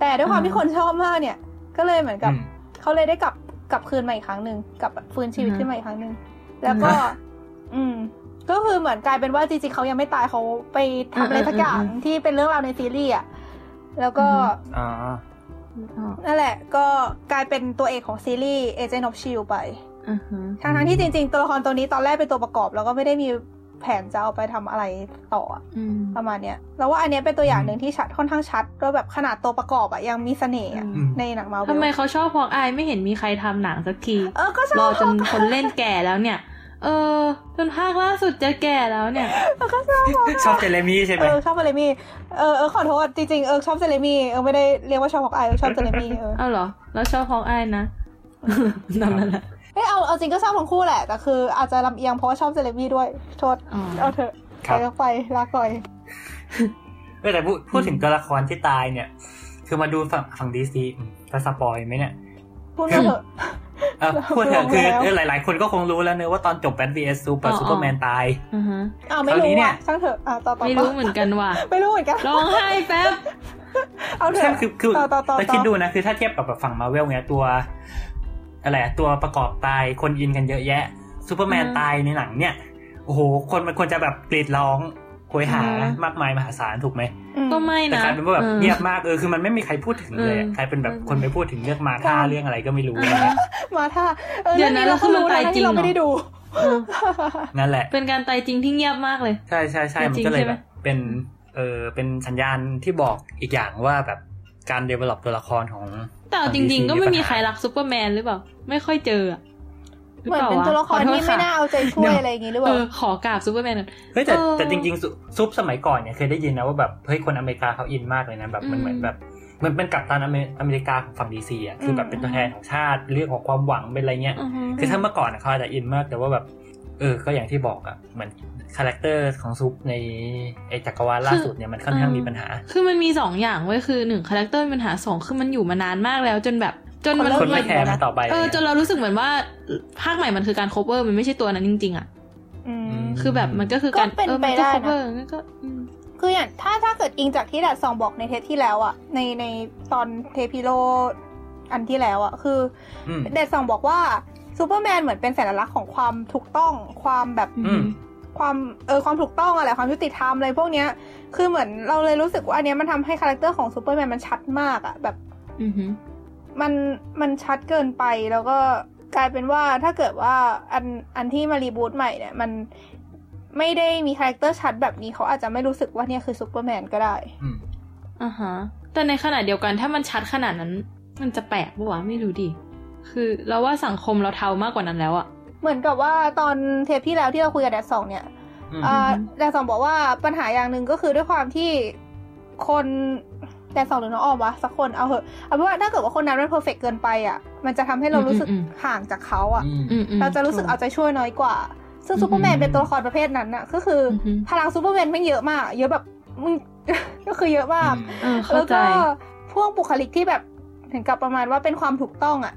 แต่ด้วยความที่คนชอบมากเนี่ย ก็เลยเหมือนกับอืมเขาเลยได้กลับกลับคืนมาอีกครั้งหนึ่งกลับฟื้นชีวิตขึ้นมาอีกครั้งหนึ่งแล้วก็ อืม ก็คือเหมือนกลายเป็นว่าจริงๆเขายังไม่ตายเขาไปทำอะไรสักอย่างที่เป็นเรื่องราวในซีรีส์อะแล้วก็อ๋ออ๋อ นั่นแหละก็กลายเป็นตัวเอกของซีรีส์ Agent of Shield ไปอ่าฮะทั้งทั้งๆที่จริง ๆ ตัวละครตัวนี้ตอนแรกเป็นตัวประกอบ แล้วก็ไม่ได้มีแผนจะเอาไปทำอะไรต่ออะอืมประมาณเนี้ยแล้วว่าอันเนี้ยเป็นตัวอย่างหนึ่งที่ชัดค่อนข้างชัดว่าแบบขนาดตัวประกอบอะยังมีเสน่ห์อะอืมในหนังมาทำไมเขาชอบพอกอายไม่เห็นมีใครทำหนังสักทีเออก็ชรออบจนคนเล่นแก่แล้วเนี่ย เออจนภาคล่าสุดจะแก่แล้วเนี่ยก็ชอบชอบเจเรมี่ใช่ไหมเออชอบเจเรมี่เออเออขอโทษจริงๆเออชอบเจเรมี่เออไม่ได้เรียกว่าชอบฮอกอายเออชอบเจเรมี่เออเอาเหรอแล้วชอบพอกอายนะนั่นแหละเอยเอาเอาจริงก็ชอบทั้งคู่แหละแต่คืออาจจะลำเอียงเพราะว่าชอบเจเรมี่ด้วยโทษอ๋อเอาเถอะครัไปบก็ไปลาก่อยเออแต่พูดพูดถึงตัวละครที่ตายเนี่ย คือมาดูฝั่งฝั่งดีซีจะสปอยไหมเนี่ยพูดมาเถอะเออ พูดเถอะคือแล้วเออหลาย ๆ คนก็คงรู้แล้วเนอะว่าตอนจบแบทบีเอสซูเปออ๋ร์อซูเปอร์แมนตายอ่าฮะอ้าวไม่คราวรู้นี้เนี่อะยช่างเถอะอ่าต่อต่อไม่ต่รู้อเหมือนกันว่ะไม่รู้เหมือนกันร้องไห้แป๊บเอาเถใช่อะคือคือต่อต่อต่อแต่คิดดูนะคือถ้าเทียบกับแบบฝั่งมาเวลเนี่ยตัว อะไรอะตัวประกอบตายคนอินกันเยอะแยะซูเปอร์แมนอืมตายในหนังเนี่ยโอ้โหคนมันควรจะแบบกรีดร้องโหยหาอืมมากมายมหาศาลถูกไหมอืมก็ไม่แต่นะกลายเป็นว่าแบบออเงียบมากเออคือมันไม่มีใครพูดถึงเลยอะเออกลายเป็นแบบคนไปพูดถึงเรื่องมาครัท่าบเรื่องอะไรก็ไม่รู้อ่าอะไรเงี้ยมาท่าเออเดี๋เรื่ยอวงนะนี้เราก็รู้แล้วคือมันตายนะจริงที่เราเหรอไม่ได้ดูเออนั่นแหละ เป็นการตายจริงที่เงียบมากเลย ใช่ใช่ใช่จริงมันก็เลยใช่ไหมแบบเป็นเออเป็นสัญญาณที่บอกอีกอย่างว่าแบบการเดเวล็อปตัวละครของ แต่เอาจริง ๆ ก็ไม่มีใครรักซูเปอร์แมนหรือเปล่า ไม่ค่อยเจออะหรือ เหมือนเปล่าเป็นวะตัวละครขอโทษที่ไม่ค่ะน่าเอาใจช่วยอะไรอย่างงี้หรือเปเอล่าอขอกราบซูเปอร์แมนก่อนเฮ้ยแต่เออแต่จริงๆซุซุปสมัยก่อนเนี่ยเคยได้ยินนะว่าแบบเฮ้ยคนอเมริกาเขาอินมากเลยนะแบบมันอืมเหมือนแบบมันเป็นกัปตันอเมอเมริกาของฝั่งดีซีอะคือแบบเป็นตัวแทนของชาติเรื่องของความหวังเป็นอะไรเงี้ยอือฮึคือถ้าเมื่อก่อนอะเขาอาจจะอินมากแต่ว่าแบบเออ ก็อย่างที่บอกอะเหมือนคาแรคเตอร์ของซุปในไอจักรวาลล่าสุดเนี่ยมันค่อนข้างมีปัญหา คือมันมีสองอย่างเว้ยคือหนึ่งคาแรคเตอร์มีปัญหาสองคือมันอยู่มานานมากแล้วจนแบบ จนมันคนไม่แคร์มันต่อไป เออจนเรารู้สึกเหมือนว่าภาคใหม่มันคือการ cover มันไม่ใช่ตัวนั้นจริง ๆ อะอืมคือแบบมันก็คือการก็เป็นเออไปมันก็ได้นะ cover งั้นก็อืมคืออย่างถ้าถ้าเกิดอิงจากที่แดดซองบอกในเทปที่แล้วอะในในตอนเทพิโลอันที่แล้วอะคืออืมแดดซองบอกว่าซูเปอร์แมนเหมือนเป็นสัญลักษณ์ของความถูกต้องความแบบอืมความเออความถูกต้องอะไรความยุติธรรมอะไรพวกเนี้ย คือเหมือนเราเลยรู้สึกว่าอันเนี้ยมันทำให้คาแรคเตอร์ของซูเปอร์แมนมันชัดมากอะแบบอือฮึ มันมันชัดเกินไปแล้วก็กลายเป็นว่าถ้าเกิดว่าอันอันที่มา reboot ใหม่เนี่ย มันไม่ได้มีคาแรคเตอร์ชัดแบบนี้เขาอาจจะไม่รู้สึกว่าเนี่ยคือซูเปอร์แมนก็ได้อืมอ่าฮะ แต่ในขณะเดียวกันถ้ามันชัดขนาดนั้น มันจะแปลกปะวะไม่รู้ดิ คือเราว่าสังคมเราเทามากกว่านั้นแล้วอะเหมือนกับว่าตอนเทปที่แล้วที่เราคุยกับแดดซองเนี่ยอืมอ่าอือฮึแดดซองบอกว่าปัญหาอย่างหนึ่งก็คือด้วยความที่คน แดดซองหรือน้องออมวะสักคนเอาเหอะเอาเป็นว่าถ้าเกิดว่าคนนั้นมัน perfect เกินไปอะ มันจะทำให้เรารู้สึกห่างจากเขาอะอืมอืมอืมเราจะรู้สึกเอาใจช่วยน้อยกว่า ซึ่งซูเปอร์แมนเป็นตัวละครประเภทนั้นน่ะ ก็คือออฮึพลังซูเปอร์แมนไม่เยอะมาก เยอะแบบมึงก็คือเยอะมากเออเข้าใจแล้วก็พวกบุคลิกที่แบบถึงกับประมาณว่าเป็นความถูกต้องอะ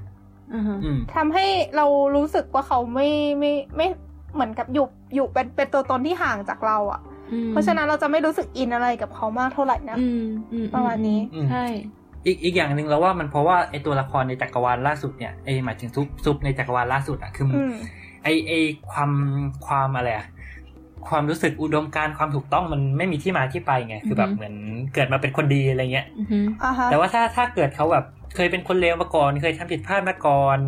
อ่าฮะอืมทำให้เรารู้สึกว่าเขาไม่ไม่ไม่เหมือนกับอยู่อยู่เป็นเป็นตัวตนที่ห่างจากเราอะอืม เพราะฉะนั้นเราจะไม่รู้สึกอินอะไรกับเขามากเท่าไหร่นะอืมอืมประมาณนี้อืมใช่อีกอีกอย่างหนึ่งแล้วว่ามันเพราะว่าไอตัวละครในจักรวาลล่าสุดเนี่ยไอหมายถึงซุปซุปในจักรวาลล่าสุดอะคือออืมไอไอความความอะไรอะความรู้สึกอุดมการณ์ความถูกต้องมันไม่มีที่มาที่ไปไงคือแบบอือฮึเหมือนเกิดมาเป็นคนดีอะไรเงี้ยอือฮึอ่าฮะแต่ว่าถ้าถ้าเกิดเขาแบบเคยเป็นคนเลวมาก่อนเคยทำผิดพลาดมาก่อน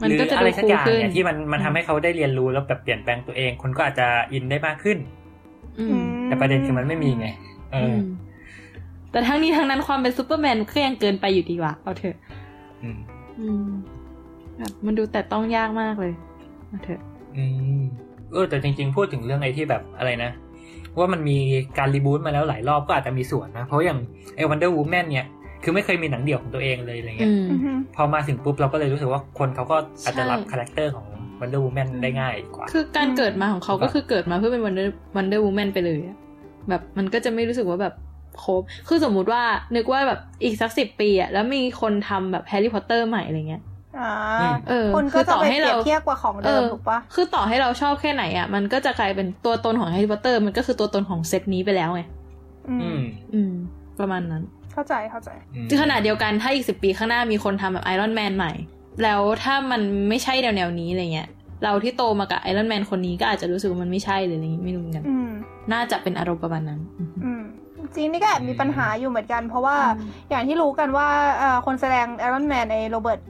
มันหรือก็จะอะดูไรสักคูอลย่างขึ้นเนี่ยที่มันมันอืมทำให้เขาได้เรียนรู้แล้วแบบเปลี่ยนแปลงตัวเอง คนก็อาจจะอินได้มากขึ้นอือืมม แต่ประเด็นคือมันไม่มีไง เอออือมแต่ทั้งนี้ทั้งนั้นความเป็นซูเปอร์แมนก็ยังเกินไปอยู่ดีว่ะเอาเถอะอืมอืมแบบมันดูแต่ต้องยากมากเลยเอาเถอะอืมเออ แต่จริง ๆ พูดถึงเรื่องไอ้ที่แบบอะไรนะ ว่ามันมีการ reboot มาแล้วหลายรอบก็อาจจะมีส่วนนะ เพราะอย่างไอ้วันเดอร์วูแมนเนี่ยคือไม่เคยมีหนังเดี่ยวของตัวเองเลยอะไรเงี้ย อืมอือฮึพอมาถึงปุ๊บเราก็เลยรู้สึกว่าคนเขาก็อาจจะรับใช่ character ของ วันเดอร์วูแมนได้ง่ายกว่า คือการเกิดมาของเขาก็คือเกิดมาเพื่อเป็นวันเดอร์วันเดอร์วูแมนไปเลยอะแบบมันก็จะไม่รู้สึกว่าแบบครบ คือสมมุติว่านึกว่าแบบอีกสักสิบปีอะแล้วมีคนทำแบบแฮร์รี่พอตเตอร์ใหม่อะไรเงี้ยอ่าอืมเออคนก็จะไปเปรียบเทียบกับของเดิม คือต่อให้เราเออถูกปะคือต่อให้เราชอบแค่ไหนอะมันก็จะกลายเป็นตัวตนของแฮร์รี่พอตเตอร์ มันก็คือตัวตนของเซตนี้ไปแล้วไง อือืมมอืม ประมาณนั้น เข้าใจเข้าใจอืมคือขนาดเดียวกันถ้าอีกสิบปีข้างหน้ามีคนทำแบบไอรอนแมนใหม่ แล้วถ้ามันไม่ใช่แนวแนวๆนี้อะไรเงี้ย เราที่โตมากับไอรอนแมนคนนี้ก็อาจจะรู้สึกว่ามันไม่ใช่หรืออะไรอย่างงี้ไม่รู้เหมือนกันอืมน่าจะเป็นอารมณ์ประมาณนั้น อืมจริงนี่ก็แอบมีปัญหาอยู่เหมือนกัน เพราะว่าอืมอย่างที่รู้กันว่าเอ่อคนแสดงไอรอนแมนไอ Robert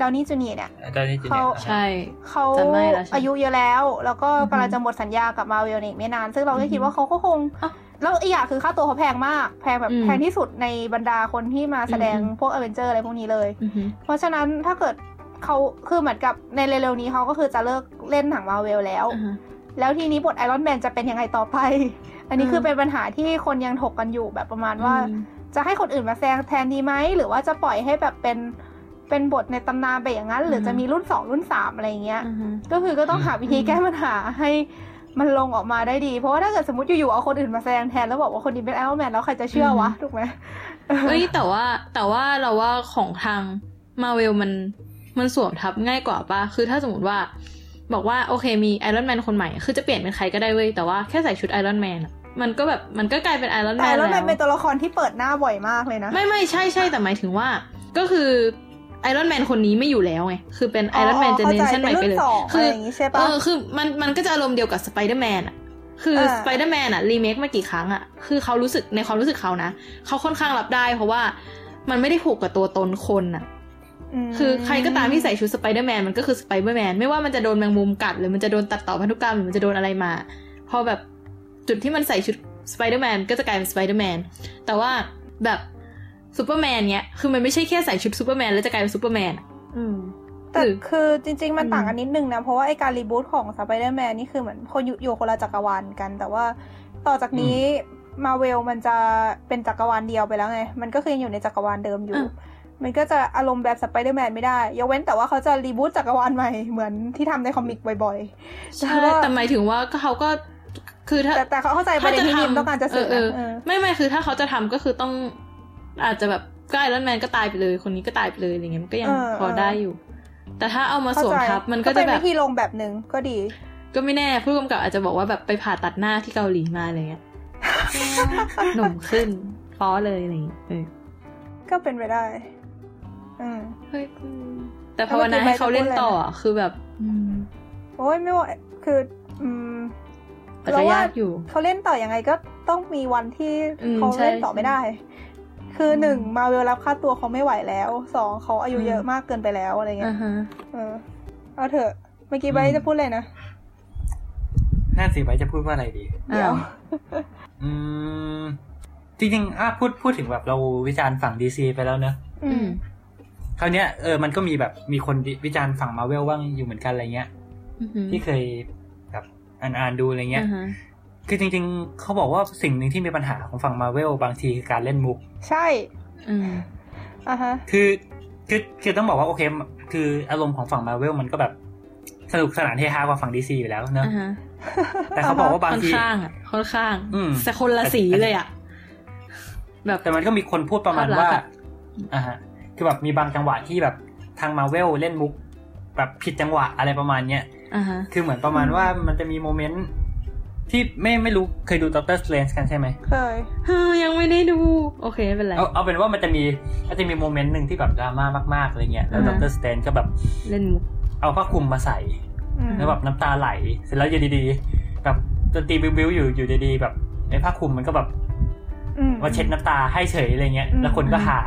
Downey Jr. เนี่ยตอนนี้จริงๆเขาใช่เขาจำได้แล้วใช่อายุเยอะแล้ว แล้วก็อือฮึกำลังจะหมดสัญญากับมาเวลอีกไม่นาน ซึ่งเราก็อือฮึคิดว่าเขาก็คงอ้าวแล้วอีกอย่างคือค่าตัวเขาแพงมาก แพงแบบอืมแพงที่สุดในบรรดาคนที่มาแสดงอืมพวกอเวนเจอร์อะไรพวกนี้เลยอือฮึเพราะฉะนั้นถ้าเกิด เขาคือเหมือนกับในเร็วๆนี้เขาก็คือจะเลิกเล่นหนังมาเวลแล้วอ่าฮะแล้วทีนี้บทไอรอนแมนจะเป็นยังไงต่อไป อันนี้อืมคือเป็นปัญหาที่คนยังถกกันอยู่แบบประมาณว่าอืมจะให้คนอื่นมาแสดงแทนดีไหม หรือว่าจะปล่อยให้แบบเป็นเป็นบทในตำนานไปอย่างนั้น หรือจะมีรุ่นสองรุ่นสามอะไรอย่างเงี้ยอ่าฮะก็คือก็ต้องหาวิธีอืมแก้ปัญหาให้มันลงออกมาได้ดี เพราะว่าถ้าเกิดสมมติอยู่ๆเอาคนอื่นมาแสดงแทนแล้วบอกว่าคนนี้เป็นไอรอนแมนแล้วใครจะเชื่อวะถูกไหมเอ้ยแต่ว่าแต่ว่าเราว่าของทางมาเวลมัน มันสวมทับง่ายกว่าปะคือถ้าสมมติว่า บอกว่าโอเคมีไอรอนแมนคนใหม่ คือจะเปลี่ยนเป็นใครก็ได้เว้ย แต่ว่าแค่ใส่ชุดไอรอนแมนอะมันก็แบบมันก็กลายเป็นไอรอนแมนแล้ว แต่ไอรอนแมนเป็นตัวละครที่เปิดหน้าบ่อยมากเลยนะ ไม่ไม่ใช่ใช่แต่หมายถึงว่า ก็คือไอรอนแมนคนนี้ไม่อยู่แล้วไง คือเป็นไอรอนแมน generation ใหม่ไปเลย คือ คืออย่างนี้ใช่ปะเออคือมันมันก็จะอารมณ์เดียวกับสไปเดอร์แมนอะคืออ่าสไปเดอร์แมนอะรีเมคมากี่ครั้งอะคือเขารู้สึกในความรู้สึกเขานะ เขาค่อนข้างรับได้เพราะว่ามันไม่ได้ผูกกับตัวตนคนอะม คือใครก็ตามที่ใส่ชุดสไปเดอร์แมนมันก็คือสไปเดอร์แมนไม่ว่ามันจะโดนแมงมุมกัดหรือมันจะโดนตัดต่อพันธุกรรมหรือมันจะโดนอะไรมา พอแบบจุดที่มันใส่ชุดสไปเดอร์แมนก็จะกลายเป็นสไปเดอร์แมนแต่ว่าแบบซูเปอร์แมนเนี้ยคือมันไม่ใช่แค่ใส่ชุดซูเปอร์แมนแล้วจะกลายเป็นซูเปอร์แมนอะอืมแต่หรือคือจริง ๆ มันอืมต่างกันนิดนึงนะ เพราะว่าไอการ reboot ของสไปเดอร์แมนนี่คือเหมือนคนอยู่อยู่คนละจักรวาลกัน แต่ว่าต่อจากนี้มาเวลมันจะเป็นจักรวาลเดียวไปแล้วไง มันก็คือยังอยู่ในจักรวาลเดิมอยู่อะ มันก็จะอารมณ์แบบสไปเดอร์แมนไม่ได้ ยกเว้นแต่ว่าเขาจะ reboot จักรวาลใหม่เหมือนที่ทำใน comic บ่อยใช่แต่ว่าแต่หมายถึงว่าก็เขาก็คือถ้าๆแต่แต่เขาเข้าใจประเด็นที่นิมต้องการจะสื่อนะ เออเออไม่ไม่คือถ้าเขาจะทำก็คือต้อง อาจจะแบบก็ไอรอนแมนก็ตายไปเลย คนนี้ก็ตายไปเลยอะไรเงี้ยมันก็ยังเออพอเออได้อยู่ แต่ถ้าเอามาสเข้าวมใจทับมันก็จะเป็นแบบวิธีลงแบบหนึ่งก็ดี ก็ไม่แน่ผู้กำกับอาจจะบอกว่าแบบไปผ่าตัดหน้าที่เกาหลีมาอะไรเงี้ยหนุ่มขึ้นฟ้อเลยอะไรอย่างเงี้ยเออก็เป็นไปได้อืม เฮ้ยอืมแต่ภาวนาให้เขาเล่นต่ออะคือแบบอืมโอ้ยไม่ว่าคือ อืมอาจจะยากอยู่เขาเล่นต่อยังไงก็ต้องมีวันที่อืมเขาใช่เล่นต่อไม่ได้ คือหนึ่งมาเวลรับค่าตัวเขาไม่ไหวแล้วสองเขาอายุอืมเยอะมากเกินไปแล้วอะไรเงี้อ่ายฮะเออเอาเถอะ เมื่อกี้ไบร์ทจะพูดเลยนะน่าสิไปจะพูดว่าอะไรดีเดี๋ยวอ้าวอืมจริงๆอะพูดพูดถึงแบบเราวิจารณ์ฝั่งดีซีไปแล้วเนอะอือืมม คราวเนี้ยเออมันก็มีแบบมีคนวิจารณ์ฝั่งมาเวลบ้างอยู่เหมือนกันอะไรเงี้ยอือหือที่เคยแบบอ่านอ่านๆดูอะไรเงี้ยอ่าฮะคือจริง ๆ เขาบอกว่าสิ่งหนึ่งที่มีปัญหาของฝั่งมาเวลบางทีคือการเล่นมุก ใช่ อืมอะฮะ คือคือคือต้องบอกว่าโอเค คืออารมณ์ของฝั่งมาเวลมันก็แบบสนุกสนานเฮฮากว่าฝั่งดีซีอยู่แล้วเนอะอ่าฮะแต่เขาบอกว่าบางค่อนทีข้างอะค่อนข้างอืมแต่คนละสีเลยอะแบบแต่มันก็มีคนพูดประมาณภาพลักษณ์ว่าอะอ่าฮะ คือแบบมีบางจังหวะที่แบบทางมาเวลเล่นมุก แบบผิดจังหวะอะไรประมาณเนี้ยอ่าฮะคือเหมือนประมาณว่ามันจะมีโมเมนต์ที่ไม่ไม่รู้เคยดู Doctor Strange กันใช่ไหมเคยเฮ้ยยังไม่ได้ดู โอเคไม่เป็นไร เอาเอาเป็นว่ามันจะมีมันจะมีโมเมนต์หนึ่งที่แบบดราม่ามากๆอะไรเงี้ยแล้วอ่าฮะ Doctor Strange ก็แบบเล่นมุกเอาผ้าคลุมมาใส่อืมแล้วแบบน้ำตาไหล เสร็จแล้วอยู่ดีๆแบบดนตรีบิ้วๆอยู่อยู่ดีๆแบบไอ้ผ้าคลุมมันก็แบบอืมมาเช็ดน้ำตาให้เฉยอะไรเงี้ยอืมแล้วคนก็หา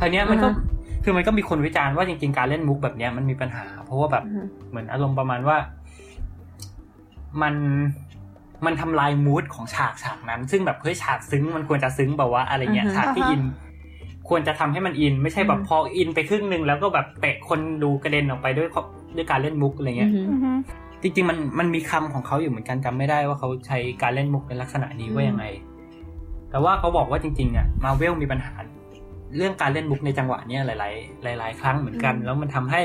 คราวเนี้ยมันก็อ่าฮะคือมันก็มีคนวิจารณ์ว่าจริงๆการเล่นมุกแบบเนี้ยมันมีปัญหา เพราะว่าแบบอ่าฮะเหมือนอารมณ์ประมาณว่า มันมันทำลายมูดของฉากฉากนั้น ซึ่งแบบเฮ้ยฉากซึ้งมันควรจะซึ้งแบบว่าอะไรเงี้ยอือฮึฉากที่อิน ควรจะทำให้มันอิน ไม่ใช่แบบอืมพออินไปครึ่งหนึ่งแล้วก็แบบเตะคนดูกระเด็นออกไปด้วยข้อด้วยการเล่นมุกอะไรเงี้ยอือหืออือฮึจริงๆมันมันมีคำของเขาอยู่เหมือนกันจำไม่ได้ว่าเขาใช้การเล่นมุกในลักษณะนี้ว่ายังไง แต่ว่าเขาบอกว่าจริงๆอะมาเวลมีปัญหา เรื่องการเล่นมุกในจังหวะเนี้ยหลาย ๆ หลาย ๆ ครั้งเหมือนกันอืมแล้วมันทำให้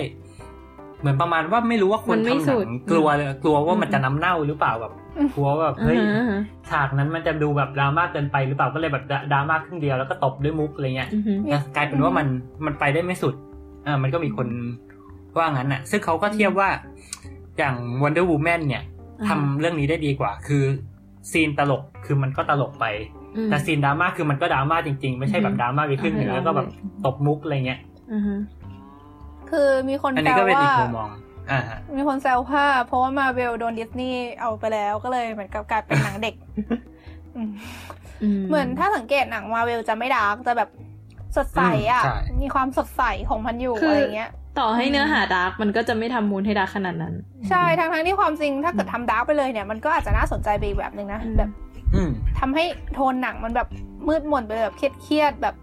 เหมือนประมาณว่าไม่รู้ว่าคนมันไม่ทำหสุนัดงกลัวเลยกลัวว่าอืมมันจะน้ำเน่าหรือเปล่าแบบกลัวว่าแบบอือเฮ้ยหืออือหือฉากนั้นมันจะดูแบบดราม่าเกินไปหรือเปล่าก็เลยแบบดราม่าครึ่งเดียวแล้วก็ตบด้วยมุกอะไรเงี้ยอือหือนะกลายเป็นว่ามันมันไปได้ไม่สุดอ่ามันก็มีคนว่างั้นน่ะ ซึ่งเขาก็เทียบว่าอย่าง Wonder Woman เนี่ยอ่าทำเรื่องนี้ได้ดีกว่า คือ scene ตลกคือมันก็ตลกไปอืม แต่ scene ดราม่าคือมันก็ดราม่าจริง ๆ ไม่ใช่แบบดราม่าไปครึ่งหนึ่งเอาให้แล้วก็แบบเราเลยตบมุกอะไรเงี้ยอือหือคือมีคนแซวว่า อันนี้ก็เป็นอีกมุมมองอ่าฮะมีคนแซวว่าเพราะว่ามาเวลโดนดิสนีย์เอาไปแล้วก็เลยเหมือนกับกลายเป็นหนังเด็กอืมเหมือนถ้าสังเกตหนังมาเวลจะไม่ dark จะแบบสดใสอะอืมใช่มีความสดใสของมันอยู่คืออะไรเงี้ย ต่อให้เนื้อหา dark มันก็จะไม่ทำ mood ให้ dark ขนาดนั้น ใช่ทั้งทั้งๆที่ความจริงถ้าเกิดทำ dark ไปเลยเนี่ยมันก็อาจจะน่าสนใจไปอีกแบบหนึ่งนะอืมแบบอืม ทำให้โทนหนังมันแบบมืดมนไปเลยแบบเครียดๆแบบ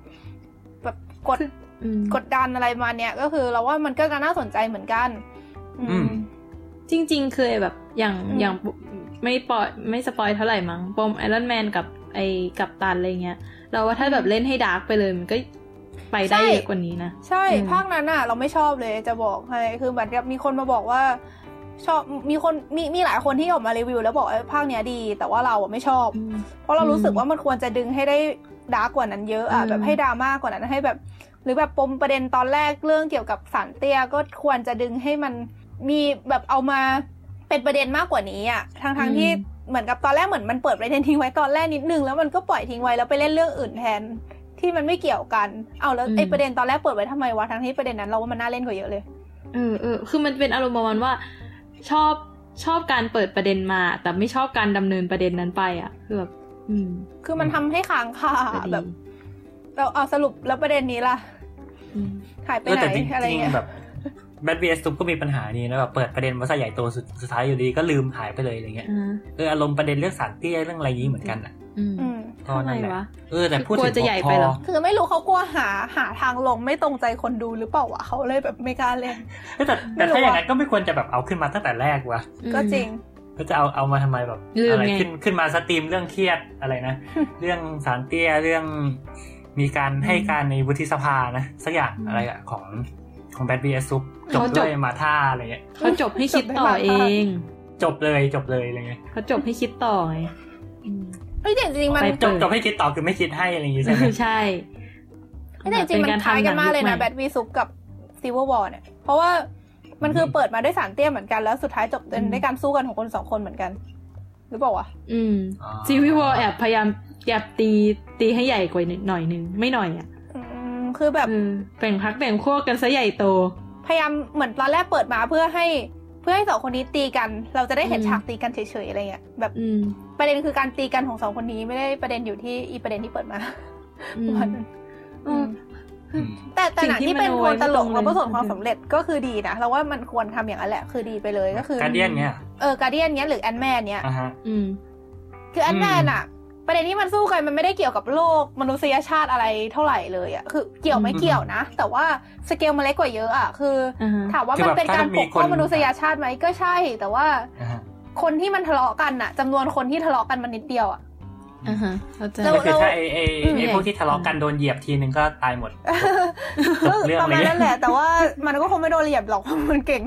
แบบกดอืมกดดันอะไรมาเนี่ย ก็คือเราว่ามันก็จะน่าสนใจเหมือนกัน อือืมมจริง ๆ เคยแบบอย่างอืมอย่างไม่ปล่อยไม่ spoil เท่าไหร่มั้งปมไอรอนแมนกับไอกัปตันอะไรเงี้ย เราว่าถ้าแบบเล่นให้ dark ไปเลยมันก็ไปได้เยอะกว่านี้นะ ใช่อืมภาคนั้นอะเราไม่ชอบเลยจะบอกให้คือเหมือนกับมีคนมาบอกว่า ชอบมีคนมีมีหลายคนที่ออกมารีวิว แล้วบอกว่าภาคเนี้ยดี แต่ว่าเราอะไม่ชอบอืมเพราะเรารู้สึกอืมว่ามันควรจะดึงให้ได้ดาร์กกว่านั้นเยอะอะอืมแบบให้ดราม่ากว่านั้นให้แบบ หรือแบบปมประเด็นตอนแรกเรื่องเกี่ยวกับสารเตี้ยก็ควรจะดึงให้มันมีแบบเอามาเป็นประเด็นมากกว่านี้อะทั้งทั้งๆที่เหมือนกับตอนแรกเหมือนมันเปิดประเด็นทิ้งไว้ตอนแรกนิดนึงแล้วมันก็ปล่อยทิ้งไว้แล้วไปเล่นเรื่องอื่นแทนที่มันไม่เกี่ยวกัน เอาแล้วไอ้ประเด็นตอนแรกเปิดไว้ทำไมวะทั้งที่ประเด็นนั้นเราว่ามันน่าเล่นกว่าเยอะเลย เออเออคือมันเป็นอารมณ์ประมาณว่า ชอบชอบการเปิดประเด็นมา แต่ไม่ชอบการดำเนินประเด็นนั้นไปอะคือแบบอืมคือมันทำให้ค้างคาก็ดีแบบ เราเอาสรุปแล้วประเด็นนี้ล่ะอืมหายไปเออไหนแต่จริงอะไรๆเงี้ยแบบแบทบีเอสซุปก็มีปัญหานี้นะแบบเปิดประเด็นมาซะใหญ่โตสุดสุดท้ายอยู่ดีก็ลืมหายไปเลยอะไรเงี้ยอ่าเอออารมณ์ประเด็นเรื่องสารเตี้ยเรื่องอะไรนี้เหมือนกันอะ อืมอืมก็นั่นแหละทำไมวะเออแต่พูดกลัถึวงจะใหญ่พไปอเหรอคือไม่รู้เขากลัวหาหาทางลงไม่ตรงใจคนดูหรือเปล่าวะเขาเลยแบบไม่กล้าเล่นเอ้ยแต่ไม่แต่รู้ถ้าอย่างนั้นอะก็ไม่ควรจะแบบเอาขึ้นมาตั้งแต่แรกวะก็จริงก็จะเอาเอามาทำไมแบบลืมอะไรไงขึ้นขึ้นมาสตรีมเรื่องเครียดอะไรนะ เรื่องสารเตี้ยเรื่องมีการให้การในวุฒิสภานะ สักอย่างอะไรอะของของแบทบีเอสซุปจบเขาจบด้วยมาท่าอะไรเงี้ยเขาจบให้คิดต่อเอง จบเลยจบเลยอะไรเงี้ยเขาจบให้คิดต่อไงอืม เฮ้ยแต่จริงๆมันไปจบจบให้คิดต่อคือไม่คิดให้อะไรอย่างงี้ใช่ไหมใช่ไม่แต่จริงๆมันคล้ายกันมากเลยนะแบทวีซุปกับซีเวอร์วอร์เนี่ยเพราะว่ามันคือเปิดมาด้วยสารเตี้ยเหมือนกันแล้วสุดท้ายจบด้วยการสู้กันของคนสองคนเหมือนกัน หรือเปล่าวะอืมอ๋อซีวิวอลแอบพยายามแอบตีตีให้ใหญ่กว่าหน่อยนึงไม่หน่อยอะอืมคือแบบเออแบ่งพักแบ่งขั้วกันซะใหญ่โต พยายามเหมือนตอนแรกเปิดมาเพื่อให้ เพื่อให้สองคนนี้ตีกัน เราจะได้เห็นอืมฉากตีกันเฉยๆอะไรเงี้ยแบบอืมประเด็นคือการตีกันของสองคนนี้ไม่ได้ประเด็นอยู่ที่อีประเด็นที่เปิดมาอืมวันเอออืมแต่แต่หนังสิ่งที่ที่เป็นมันเอาโทไว้นตลกไม่ตรงเลยแล้วประสบความสำเร็จก็คือดีนะเราว่ามันควรทำอย่างนั้นแหละคือดีไปเลยก็คือการเดียนเนี่ยเออการเดียนเนี้ยหรือแอนแมนเนี้ยอะฮะอืมคือแอนแมนอะ ประเด็นที่มันสู้กันมันไม่ได้เกี่ยวกับโลกมนุษยชาติอะไรเท่าไหร่เลยอะคือเกี่ยวไหม่อืมเกี่ยวนะ แต่ว่าสเกลมันเล็กกว่าเยอะอะคืออ่าฮะถามว่าคือมันแบบเป็นการถ้ามีปกป้องคนมนุษยชาติไหมก็ใช่ แต่ว่าอะฮะคนที่มันทะเลาะกันอะจำนวนคนที่ทะเลาะกันมันนิดเดียวอะอ่าฮะเข้าใจแล้ก็วคือถ้าไอไออืมไอพวกที่ทะเลาะกันโดนเหยียบทีนึงก็ตายหมดจบเรื่องประมาณเลยนั้นแหละ แต่ว่ามันก็คงไม่โดนเหยียบหรอกเพราะมันเก่ง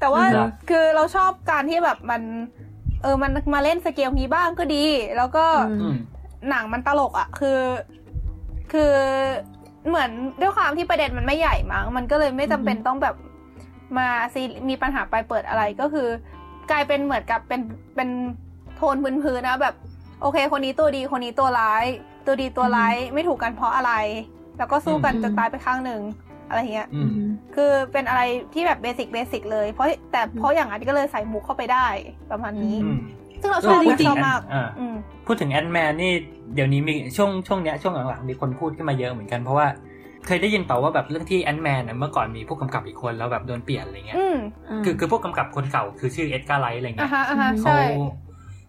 แต่ว่าเหรอคือเราชอบการที่แบบมัน เออมันมาเล่นสเกลนี้บ้างก็ดี แล้วก็อืมอืมหนังมันตลกอะ่ะ คือ คือเหมือนด้วยความที่ประเด็นมันไม่ใหญ่มั้งมันก็เลยไม่จำเป็นต้องแบบมาซีมีปัญหาไปเปิดอะไรก็คือ กลายเป็นเหมือนกับเป็นเป็นโทนพื้นๆนะแบบ โอเค คนนี้ตัวดีคนนี้ตัวร้าย ตัวดีตัวร้ายไม่ถูกกันเพราะอะไร แล้วก็สู้กันอืมจนตายไปข้างหนึ่ง อะไรเงี้ยอือืมมคือเป็นอะไรที่แบบเบสิกเบสิกเลย เพราะแต่เพราะอย่างนั้นก็เลยใส่มุกเข้าไปได้ประมาณนี้อืมซึ่งเราชอบเออนะจริงๆชอบมากอ่าอืมพูดถึง Ant-Man นี่เดี๋ยวนี้มีช่วงช่วงเนี้ยช่วงหลังๆมีคนพูดขึ้นมาเยอะเหมือนกันเพราะว่าเคยได้ยินเปล่าว่าแบบเรื่องที่ Ant-Man เมื่อก่อนมีผู้กำกับอีกคนแล้วแบบโดนเปลี่ยนอะไรเงี้ยอืมคือคือผู้กำกับคนเก่าคือชื่อ Edgar Wright อะไรอะเงี้ยฮะอะฮะอืมเขาใช่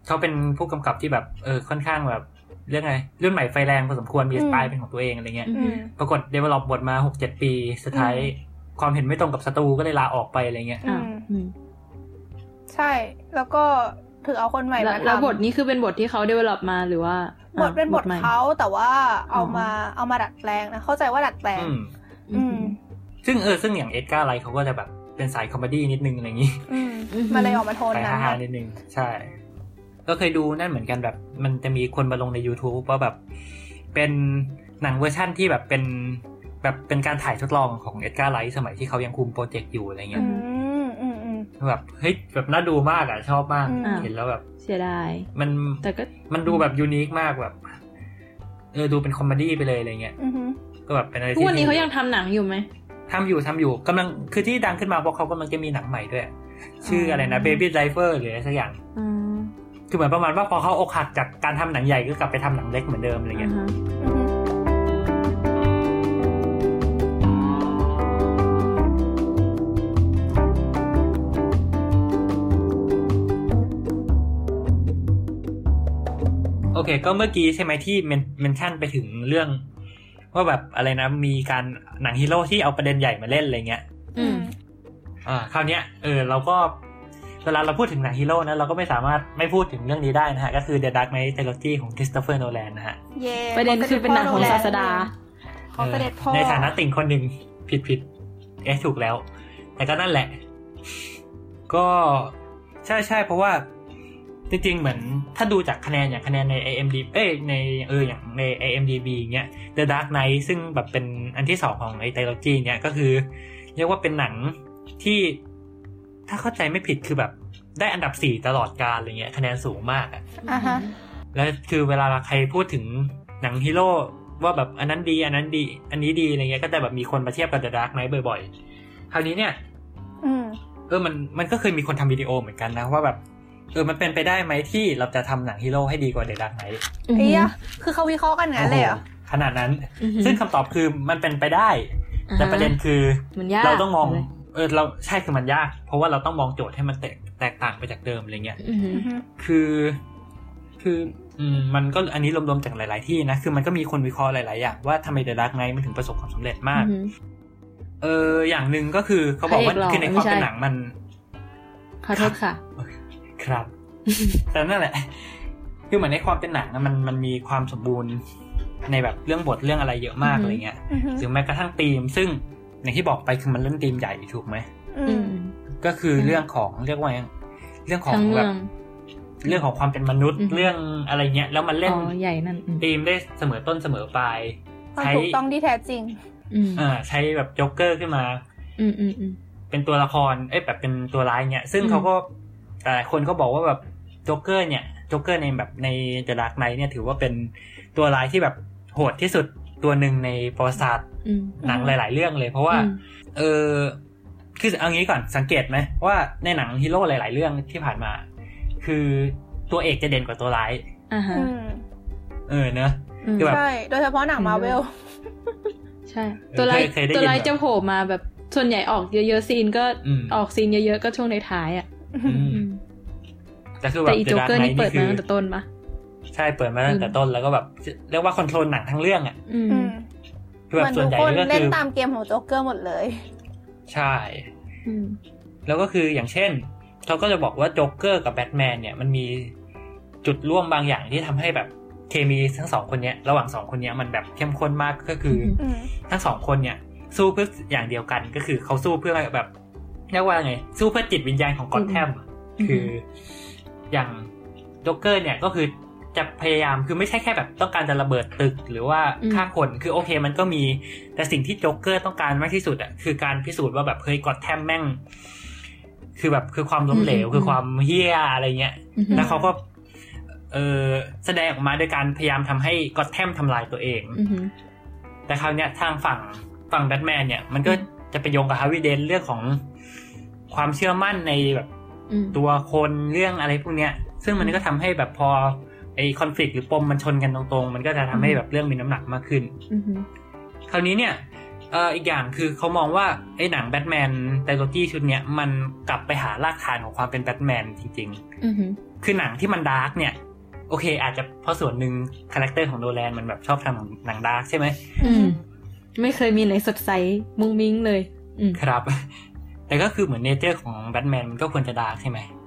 เขาเป็นผู้กำกับที่แบบเออค่อนข้างแบบ เรียกไงรุ่นใหม่ไฟแรงพอสมควรมีสไตล์เป็นของตัวเองอะไรเงี้ยอืมปรากฏ develop บทมาหกเจ็ดปีสุดท้ายอืมความเห็นไม่ตรงกับสตูก็เลยลาออกไปอะไรเงี้ยอ่าอืมใช่ แล้วก็ถือเอาคนใหม่แล้วมาแล้วทำบทนี้คือเป็นบทที่เขา develop มาหรือว่า บทเป็นบทใหม่เขาแต่ว่าเอาอ๋อมาเอามาดัดแปลงนะเข้าใจว่าดัดแปลงอืมอืมซึ่งเออซึ่งอย่าง Edgar Wright เขาก็จะแบบเป็นสาย comedy นิดนึงอะไรอย่างงี้อืมอืมมันเลยออกมาโทนสายนั้นฮานะๆนิดนึง ใช่ ก็เคยดูนั่นเหมือนกันแบบ มันจะมีคนมาลงใน YouTube ว่าแบบ เป็นหนังเวอร์ชั่นที่แบบเป็นแบบเป็นการถ่ายทดลองของ Edgar Wright สมัยที่เขายังคุมโปรเจกต์อยู่อะไรเงี้ยอืมอืมอืมแบบเฮ้ยแบบน่าดูมากอะชอบมากอืมเห็นแล้วแบบ เสียดายมันแต่ก็มันดูแบบ unique มากแบบ เออดูเป็น comedy ไปเลยอะไรเงี้ยอืมก็แบบเป็นอะไรทุกที่วันนี้เขายังทำหนังอยู่ไหมทำอยู่ทำอยู่กำลังคือที่ดังขึ้นมาเพราะเขากำลังจะมีหนังใหม่ด้วย ชื่ออะไรนะอ๋อ Baby Driver หรืออะไรสักอย่างอืม คือเหมือนประมาณว่าพอเขาอกหักจากการทำหนังใหญ่ก็กลับไปทำหนังเล็กเหมือนเดิมอะไรเงี้ยอ่าฮะอืมโอเค ก็เมื่อกี้ใช่ไหมที่ men- mention ไปถึงเรื่องว่าแบบอะไรนะมีการหนังฮีโร่ที่เอาประเด็นใหญ่มาเล่นอะไรเงี้ย อืมอ่าคราวเนี้ยเออเราก็ เวลาเราพูดถึงหนังฮีโร่นะเราก็ไม่สามารถไม่พูดถึงเรื่องนี้ได้นะฮะ ก็คือ The Dark Knight Trilogy ของ Christopher Nolan นะฮะเย่ประเด็นคือเป็นหนังของศาสดาของเสด็จพ่อในฐานะติ่งคนหนึ่งผิดผิดเอ๊ะถูกแล้ว แต่ก็นั่นแหละ ก็ใช่ใช่เพราะว่าจริงๆ เหมือนถ้าดูจากคะแนนอย่างคะแนนใน AMD เอ้ยในเอออย่างใน AMDB เงี้ย The Dark Knight ซึ่งแบบเป็นอันที่สองของไอ้ไตโลจีเนี้ยก็คือ เรียกว่าเป็นหนังที่ ถ้าเข้าใจไม่ผิดคือแบบได้อันดับสี่ตลอดกาลอะไรเงี้ยคะแนนสูงมากอะอ่าฮะแล้วคือเวลาใครพูดถึงหนังฮีโร่ว่าแบบอันนั้นดีอันนั้นดี อันนี้ดีอะไรเงี้ยก็จะแบบมีคนมาเทียบกับ The Dark Knight บ่อยๆ คราวนี้เนี่ยอืมเออมันมันก็เคยมีคนทำวิดีโอเหมือนกันนะว่าแบบเออมันเป็นไปได้ไหมที่เราจะทำหนังฮีโร่ให้ดีกว่า The Dark Knight อืมไอ้ยะคือเขาวิเคราะห์กันงั้นเลยเหรอโอ้โหขนาดนั้นอืมซึ่งคำตอบคือมันเป็นไปได้ แต่ประเด็นคือมันยากเราต้องมอง เลยเออเราใช่คือมันยาก เพราะว่าเราต้องมองโจทย์ให้มันแตกแตกต่างไปจากเดิมอะไรเงี้ยอืมอืมคือ คืออืมมันก็อันนี้รวมๆจากหลาย ๆ ที่นะ คือมันก็มีคนวิเคราะห์หลาย ๆ อย่างว่าทำไม The Dark Knight มันถึงประสบความสำเร็จมากอืมเออ อย่างหนึ่งก็คือเขาบอกว่าพระเอกหล่อคือในความไม่ใช่เป็นหนังมัน ขอโทษค่ะ ครับ แต่นั่นแหละ คือเหมือนในความเป็นหนังอะมันมันมีความสมบูรณ์ในแบบเรื่องบทเรื่องอะไรเยอะมากอือฮึอะไรเงี้ยอืมหรือแม้กระทั่งธีม ซึ่ง อย่างที่บอกไปคือมันเล่นธีมใหญ่ถูกไหมอือืมมก็คืออืมเรื่องของเรียกว่าไงเรื่องของทั้งแบเรื่บองเรื่องของความเป็นมนุษย์อือฮึเรื่องอะไรเงี้ย แล้วมันเล่นอ๋อใหญ่นั่นอืมธีมได้เสมอต้นเสมอปลายความใช้ถูกต้องที่แท้จริงอืมอ่าใช้แบบโจ๊กเกอร์ขึ้นมาอืมอืมอืมเป็นตัวละครเอ้ยแบบเป็นตัวร้ายเนี่ยซึ่งอืมเขาก็แต่คนก็บอกว่าแบบโจ๊กเกอร์เนี่ยโจ๊กเกอร์ในแบบใน The Dark Knight เนี่ยถือว่าเป็นตัวร้ายที่แบบโหดที่สุด ตัวหนึ่งในประวัติศาสตร์อืมหนังหลาย ๆ เรื่องเลย เพราะว่าอืมเออคือเอางี้ก่อนสังเกตไหมว่าในหนังฮีโร่หลาย ๆ เรื่องที่ผ่านมา คือตัวเอกจะเด่นกว่าตัวร้ายอ่าฮะอืมเออเนอะอืมคือแบบใช่ โดยเฉพาะหนังมาเวล ใช่ ตัวไลท์เคยได้ยินตัวไลท์แบบจะโผล่มาแบบส่วนใหญ่ออกเยอะ ๆ ซีนก็อืมออกซีนเยอะ ๆ ก็ช่วงในท้ายๆอะอืมอืมแต่คือแบแต่บอี The โจ๊ก Dark เกอร์นี่ Knight เปิดคืมาอตั้งแต่ต้นปะ ใช่เปิดมาตั้งแต่อืมต้นแล้วก็แบบเรียกว่าคอนโทรลหนังทั้งเรื่องอะอืมอืมคือแบเหมืบอนส่วทุนกใหญ่คนก็เล่คืนอตามเกมของโจ๊กเกอร์หมดเลย ใช่อืมแล้วก็คืออย่างเช่นเขาก็จะบอกว่าโจ๊กเกอร์กับแบทแมนเนี่ยมันมีจุดร่วมบางอย่างที่ทำให้แบบเคมีทั้งสองคนเนี้ยระหว่างสองคนเนี้ยมันแบบเข้มข้นมากก็คือออืมทั้งสองคนเนี่ย สู้เพื่ออย่างเดียวกันก็คือเขาสู้เพื่อแบบเรียกว่าไง สู้เพื่อจิตวิญญาณของกอตแทมอะอืมคืออย่างโจ๊กเกอร์เนี่ยก็คือ จะพยายามคือไม่ใช่แค่แบบต้องการจะระเบิดตึกหรือว่าฆ่าคนคือโอเค มันก็มี แต่สิ่งที่โจ๊กเกอร์ต้องการมากที่สุดอะคือการพิสูจน์ว่าแบบเฮ้ยกอตแทมแม่ง คือแบบคือความล้มเหลวคือความเหี้ยอะไรเงี้ยอืมแล้วเขาก็เออแสดงออกมาโดยการพยายามทำให้ก็อตแทมทำลายตัวเองอืมแต่คราวเนี้ยทางฝั่งฝั่งแบทแมนเนี่ย มันก็อืมจะไปโยงกับ Harvey Dent เรื่องของความเชื่อมั่นในแบบอืมตัวคนเรื่องอะไรพวกเนี้ย ซึ่งมันก็ทำให้แบบพอ ไอ้ conflict หรือปมมันชนกันตรงๆ มันก็จะทำให้แบบเรื่องมีน้ำหนักมากขึ้นอืมคราวนี้เนี่ยเอ่ออีกอย่างคือเขามองว่าไอ้หนัง Batman trilogy ชุดเนี้ยมันกลับไปหารากฐานของความเป็นแบทแมนจริงๆอืมคือหนังที่มัน dark เนี่ย โอเค อาจจะเพราะส่วนหนึ่ง character ของโดแลนมันแบบชอบทำหนัง dark ใช่ไหมอืมไม่เคยมีไหนสดใสมุ้งมิ้งเลยอืมครับ แต่ก็คือเหมือน nature ของแบทแมนมันก็ควรจะ dark ใช่ไหมอืมอ่าฮะ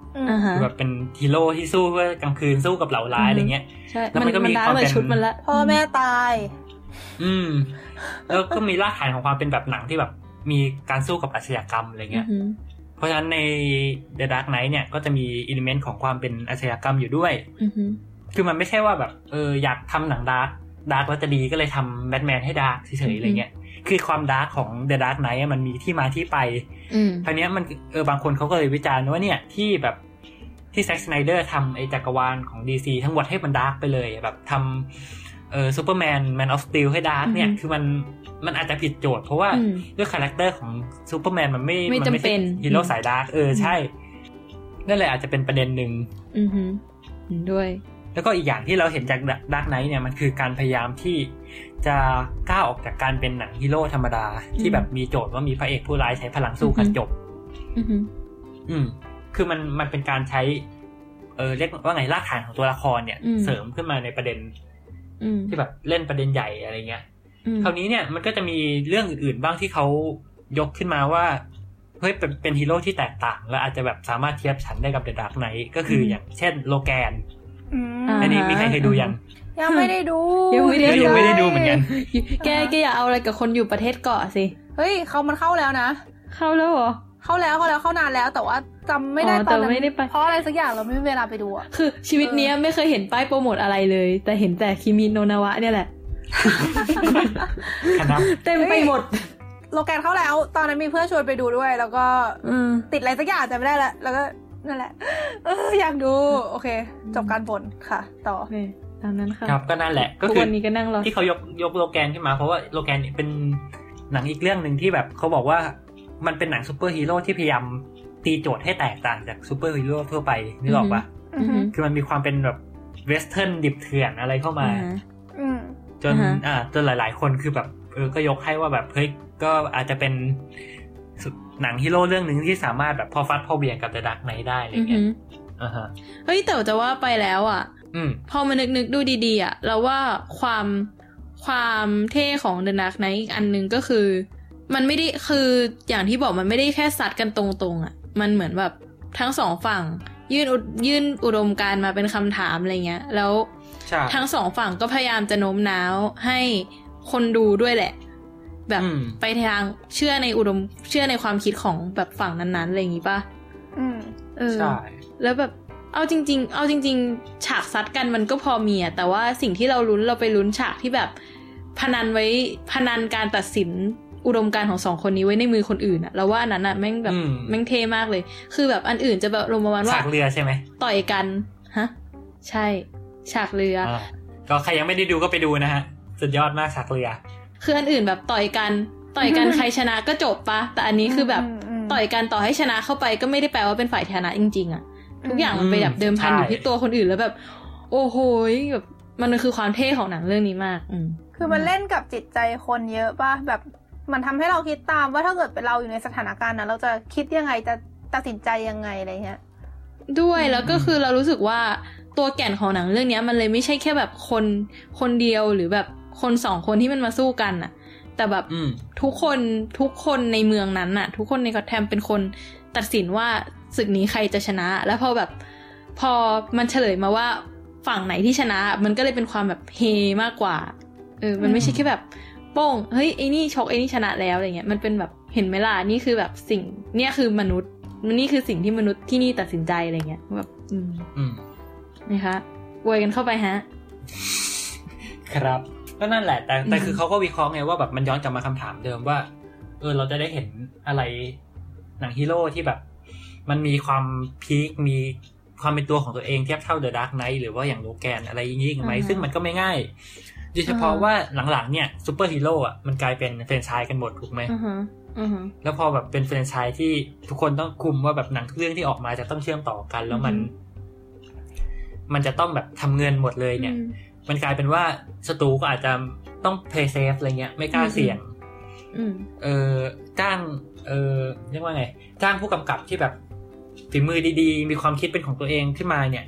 คือแบบเป็นฮีโร่ที่สู้เพื่อกลางคืนสู้กับเหล่าร้ายอะไรเงี้ยใช่แล้วมันก็มีความเป็น มัน dark เลยชุดมันละพ่อแม่ตาย อืม แล้วก็มีรากฐานของความเป็นแบบหนังที่แบบมีการสู้กับอาชญากรรมอะไรเงี้อยหือเพราะฉะนั้นใน The Dark Knight เนี่ยก็จะมี element ของความเป็นอาชญากรรมอยู่ด้วยอือหือคือมันไม่ใช่ว่าแบบเอออยากทำหนัง dark dark แล้วจะดีก็เลยทำแบทแมนให้ dark เฉยๆอะไรเงี้ยคือความ dark ของ The Dark Knight อะมันมีที่มาที่ไป อืมคราวเนี้ยมันเออบางคนเขาก็เลยวิจารณ์ว่าเนี่ยที่แบบที่ Zack Snyder ทำไอ้จักรวาลของ DC ทั้งหมดให้มัน dark ไปเลย แบบทำเออ Superman Man of Steel ให้ dark เนี่ยอือฮึคือมันมันอาจจะผิดโจทย์เพราะว่าอืมด้วย character ของซูเปอร์แมนมันไม่ไม่จำเป็น มันไม่เป็ใช่ฮีโร่อืมสาย dark เออใช่ นั่นแหละอาจจะเป็นประเด็นหนึ่งอือหือเห็นด้วย แล้วก็อีกอย่างที่เราเห็นจาก Dark Knight เนี่ยมันคือการพยายามที่จะก้าวออกจากการเป็นหนังฮีโร่ธรรมดา ที่แบบมีโจทย์ว่ามีพระเอกผู้ร้ายใช้พลังสู้กันอือฮึจบอือหืออืม คือมันมันเป็นการใช้ เออเรียกว่าไงรากฐานของตัวละครเนี่ย เสริมขึ้นมาในประเด็นอืมที่แบบเล่นประเด็นใหญ่อะไรเงี้ยอืมคราวนี้เนี่ยมันก็จะมีเรื่องอื่นๆบ้างที่เขายกขึ้นมาว่าเฮ้ยเป็นเป็นฮีโร่ที่แตกต่าง และอาจจะแบบสามารถเทียบชั้นได้กับ The Dark Knight ก็คืออย่างเช่น Logan อืมอันนี้มีใครเคยดูยังยังไม่ได้ดูยังไม่ได้ไม่รู้ไม่ได้ดูเหมือนกัน แกแกอย่าเอาอะไรกับคนอยู่ประเทศเกาะสิ เฮ้ยเขามันเข้าแล้วนะ เข้าแล้วเหรอ เข้าแล้วเข้าแล้วเข้านานแล้วแต่ว่าจำไม่ได้อ๋อตอนนั้นแต่ไม่ได้ไปเพราะอะไรสักอย่างเราไม่มีเวลาไปดูอะคือ ชีวิตเนี้ยไม่เคยเห็นป้ายโปรโมทอะไรเลย แต่เห็นแต่คิมิโนนาวะเนี่ยแหละคณะเต็มไปหมดโลแกนเข้าแล้ว ตอนนั้นมีเพื่อนชวนไปดูด้วย แล้วก็อืมติดอะไรสักอย่างจำไม่ได้ละแล้วก็ นั่นแหละ เอออยากดู โอเค จบการบ่นค่ะ ต่อโอเคตามนั้นค่ะครับก็นั่นแหละ ก็ทุกคือวันนี้ก็นั่งรอที่เขายกยกโลแกนขึ้นมา เพราะว่าโลแกนเนี่ยเป็นหนังอีกเรื่องหนึ่งที่แบบเขาบอกว่ามันเป็นหนังซูเปอร์ฮีโร่ที่พยายามตีโจทย์ให้แตกต่างจากซูเปอร์ฮีโร่ทั่วไปนึกออกปะอือฮึคือมันมีความเป็นแบบเวสเทิร์นดิบเถื่อนอะไรเข้ามาอ่าอืมจนอ่าฮะอ่าจนหลาย ๆ คนคือแบบเออก็ยกให้ว่าแบบเฮ้ยก็อาจจะเป็นสุ หนังฮีโร่เรื่องหนึ่งที่สามารถแบบพอฟัดพอเบี่ยงกับเดอะดักไนได้อะไรอือเงี้หืยออ่าฮะเฮ้ยแต่จะว่าไปแล้วอะอืมพอมานึกนึกๆดูดีๆอะเราว่าความความเท่ของเดนักไนอีกอันหนึงก็คือ มันไม่ได้คืออย่างที่บอกมันไม่ได้แค่ซัดกันตรงๆอะ มันเหมือนแบบทั้งสองฝั่ง ยื่นอุดยื่นอุดมการณ์มาเป็นคำถามอะไรเงี้ย แล้วใช่ทั้งสองฝั่งก็พยายามจะโน้มน้าวให้คนดูด้วยแหละ แบบอืมไปทางเชื่อในอุดมเชื่อในความคิดของแบบฝั่งนั้นๆอะไรอย่างงี้ป่ะอืมเออใช่แล้วแบบเอาจริง ๆ เอาจริง ๆ ฉากซัดกันมันก็พอมีอะแต่ว่าสิ่งที่เราลุ้นเราไปลุ้นฉากที่แบบพนันไว้พนันการตัดสินอุดมการณ์ของสองคนนี้ไว้ในมือคนอื่นอะเราว่าอันนั้นอะแม่งแบบอืมแม่งเท่มากเลย คือแบบอันอื่นจะแบบลงประมาณว่าฉากเรือใช่ไหมต่อยกันฮะใช่ ฉากเรือออ่าก็ใครยังไม่ได้ดูก็ไปดูนะฮะสุดยอดมากฉากเรือ คืออันอื่นแบบต่อยกัน ต่อยกันใครชนะก็จบปะ แต่อันนี้คือแบบมต่อยกันต่อให้ชนะเข้าไปก็ไม่ได้แปลว่าเป็นฝ่ายชนะจริง ๆอะทุกอย่างมันไปแบบเดิมพันอยู่ที่ตัวคนอื่นแล้วแบบ โอ้โหยแบบมันคือความเท่ของหนังเรื่องนี้มาก อืมคือมันเล่นกับจิตใจคนเยอะป่ะแบบมันทำให้เราคิดตามว่าถ้าเกิดเป็นเราอยู่ในสถานการณ์นั้นเราจะคิดยังไงจะตัดสินใจยังไงอะไรเงี้ยด้วยอืมแล้วก็คือเรารู้สึกว่าตัวแก่นของหนังเรื่องเนี้ยมันเลยไม่ใช่แค่แบบคนคนเดียวหรือแบบ คนสองคนที่มันมาสู้กันอะแต่แบบอืมทุกคนทุกคนในเมืองนั้นน่ะทุกคนในกอตแทมเป็นคนตัดสินว่าศึกนี้ใครจะชนะ แล้วพอแบบ พอมันเฉลยมาว่าฝั่งไหนที่ชนะ มันก็เลยเป็นความแบบเฮมากกว่าเออมันไม่ใช่แค่แบบโป้งเฮ้ยไอ้นี่ชกไอ้นี่ชนะแล้วอะไรเงี้ยมันเป็นแบบเห็นไหมล่ะนี่คือแบบสิ่ง เนี่ยคือมนุษย์มันนี่คือสิ่งที่มนุษย์ที่นี่ตัดสินใจอะไรเงี้ยแบบอืมอืมนะคะอวยกันเข้าไปฮะ ครับ ก็นั่นแหละ แต่แต่อืมคือเขาก็วิเคราะห์ไงว่าแบบมันย้อนกลับมาคำถามเดิมว่า เออเราจะได้เห็นอะไรหนังฮีโร่ที่แบบ มันมีความ peak มีความเป็นตัวของตัวเองเทียบเท่าเดอะดาร์กไนท์หรือว่าอย่างโลแกนอะไรอย่างนี้อีกไหมอือฮะซึ่งมันก็ไม่ง่ายโดยเฉพาะอือฮะว่าหลังๆเนี่ยซูเปอร์ฮีโร่อะมันกลายเป็นแฟรนไชส์กันหมดถูกไหมอือฮะอือฮะแล้วพอแบบเป็นแฟรนไชส์ที่ทุกคนต้องคุมว่าแบบหนังทุกเรื่องที่ออกมาจะต้องเชื่อมต่อกัน แล้วมันอือฮึมันจะต้องแบบทำเงินหมดเลยเนี่ย มันกลายเป็นว่าสตูก็อาจจะต้อง play safe อะไรเงี้ย ไม่กล้าอืมเสี่ยงอืมเออจ้าง เออเรียกว่าไง จ้างผู้กำกับที่แบบฝีมือดีๆ มีความคิดเป็นของตัวเองขึ้นมาเนี่ย